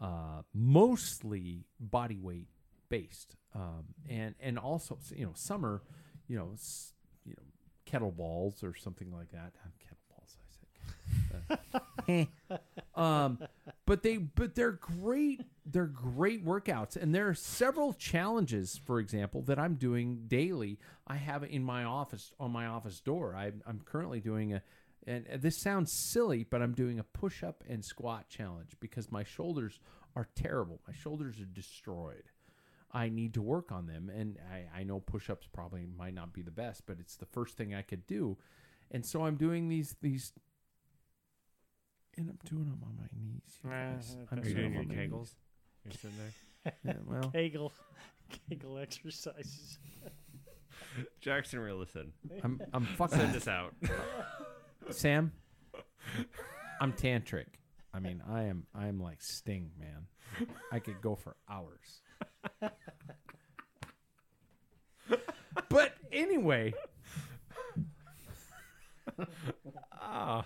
uh, mostly body weight based, um, and and also you know are you know s- you know kettlebells or something like that. Kettlebells, I said. Uh, um, but they but they're great. They're great workouts, and there are several challenges. For example, that I'm doing daily. I have in my office on my office door. I'm I'm currently doing a. And this sounds silly, but I'm doing a push up and squat challenge because my shoulders are terrible. My shoulders are destroyed. I need to work on them. And I, I know push ups probably might not be the best, but it's the first thing I could do. And so I'm doing these, these, and I'm doing them on my knees. you guys. that I'm Are you doing doing them your on my knees. kegels? You're sitting there. Yeah, well, Kegel, Kegel exercises. Jackson, real listen. I'm, I'm Send fucking, this out. Sam, I'm tantric. I mean, I am, I am like Sting, man. I could go for hours. but anyway, Ah,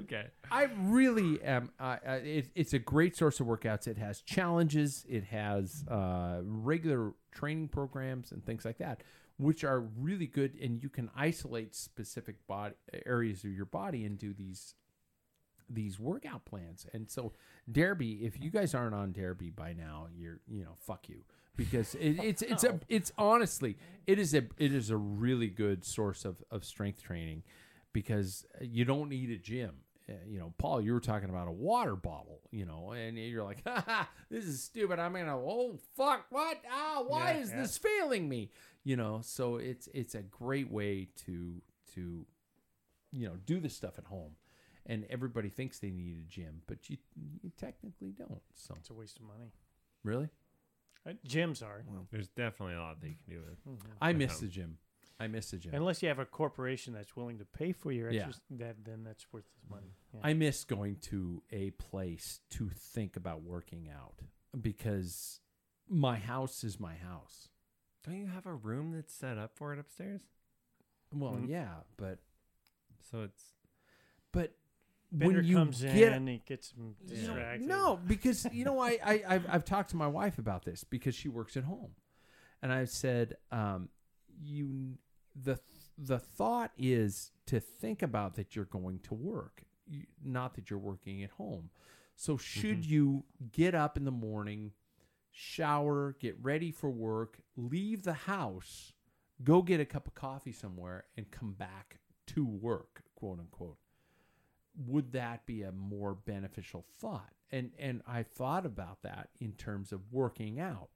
okay. I really am. Uh, it, it's a great source of workouts. It has challenges. It has uh, regular training programs and things like that, which are really good. And you can isolate specific body areas of your body and do these these workout plans. And so, Darebee, if you guys aren't on Darebee by now, you're you know fuck you because it, it's it's a it's honestly it is a it is a really good source of of strength training because you don't need a gym. Uh, you know, Paul, you were talking about a water bottle, you know, and you're like, ha, ha, this is stupid. I'm gonna, oh fuck, what? Ah, why Yeah, is yeah. this failing me? You know, so it's it's a great way to to you know do this stuff at home, and everybody thinks they need a gym, but you you technically don't. So It's a waste of money. really, Uh, gyms are. There's definitely a lot that you can do with. I miss them. the gym. I miss the gym. Unless you have a corporation that's willing to pay for your Yeah. exercise, that then that's worth the money. Yeah. I miss going to a place to think about working out because my house is my house. Don't you have a room that's set up for it upstairs? Well, Mhm. yeah, but So it's but when Bender you comes get in, he gets him distracted. no, because you know I, I I've, I've talked to my wife about this because she works at home, and I've said um, you the the thought is to think about that you're going to work, not that you're working at home. So should mm-hmm. you get up in the morning, shower, get ready for work, leave the house, go get a cup of coffee somewhere, and come back to work, quote unquote would that be a more beneficial thought? And and I thought about that in terms of working out,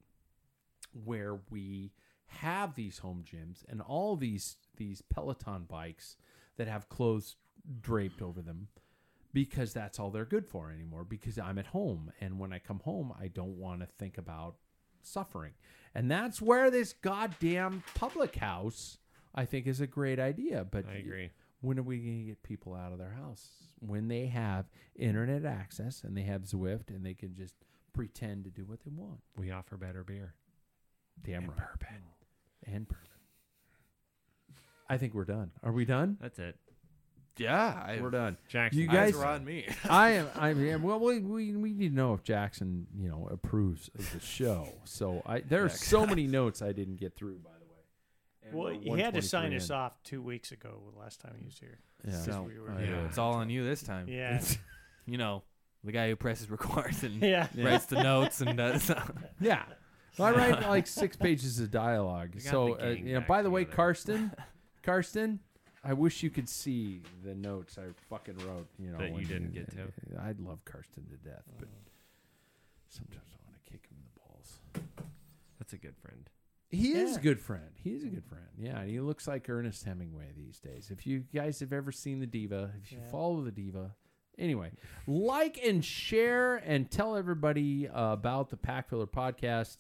where we have these home gyms and all these these Peloton bikes that have clothes draped over them because that's all they're good for anymore because I'm at home and when I come home I don't want to think about suffering. And that's where this goddamn public house I think is a great idea, but I agree. when are we going to get people out of their house when they have internet access and they have Zwift and they can just pretend to do what they want? We offer better beer. Damn right. Bourbon. And bourbon. I think we're done. Are we done? That's it. Yeah, I, we're done. Jackson, you eyes guys are on me. I am. I am. Well, we, we we need to know if Jackson, you know, approves of the show. So I there are so many notes I didn't get through. By the way. And Well, we're he had to 123 sign us in. off two weeks ago, the last time he was here. Yeah. So, we were- I yeah, it's all on you this time. Yeah. you know, the guy who presses records and Yeah. writes the notes and does. Yeah. Well, I write like six pages of dialogue. got So, the uh, gang you know, back by the way, together. Karsten, Karsten, I wish you could see the notes I fucking wrote. You know, That you when- didn't get to. I'd love Karsten to death, but sometimes I want to kick him in the balls. That's a good friend. He is a good friend. He is a good friend. Yeah, and he looks like Ernest Hemingway these days. If you guys have ever seen the Diva, if you Yeah. follow the Diva, anyway, like and share and tell everybody uh, about the Pack Filler podcast.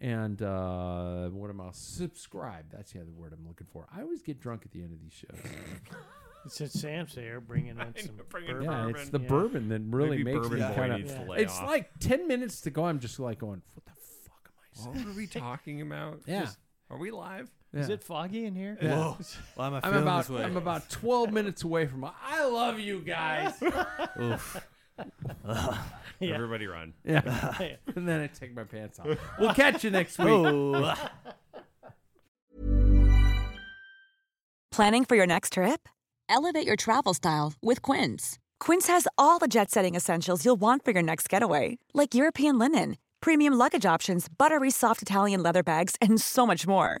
And uh, what am I? Subscribe. That's the other word I'm looking for. I always get drunk at the end of these shows. Since Sam's there, bringing in some bringing bourbon. yeah, it's the Yeah. burban that really Maybe makes Bourbon me Boy kind needs of. to It's off. like ten minutes to go. I'm just like going, what the fuck am I saying? What are we talking about? Yeah. Just- are we live? Is it foggy in here? Yeah. Whoa. Why am I I'm feeling about this way? I'm about 12 minutes away from. I love you guys. Oof. Yeah. Everybody run. Yeah. and then I take my pants off. We'll catch you next week. Oh. Planning for your next trip? Elevate your travel style with Quince. Quince has all the jet setting essentials you'll want for your next getaway, like European linen, premium luggage options, buttery soft Italian leather bags, and so much more.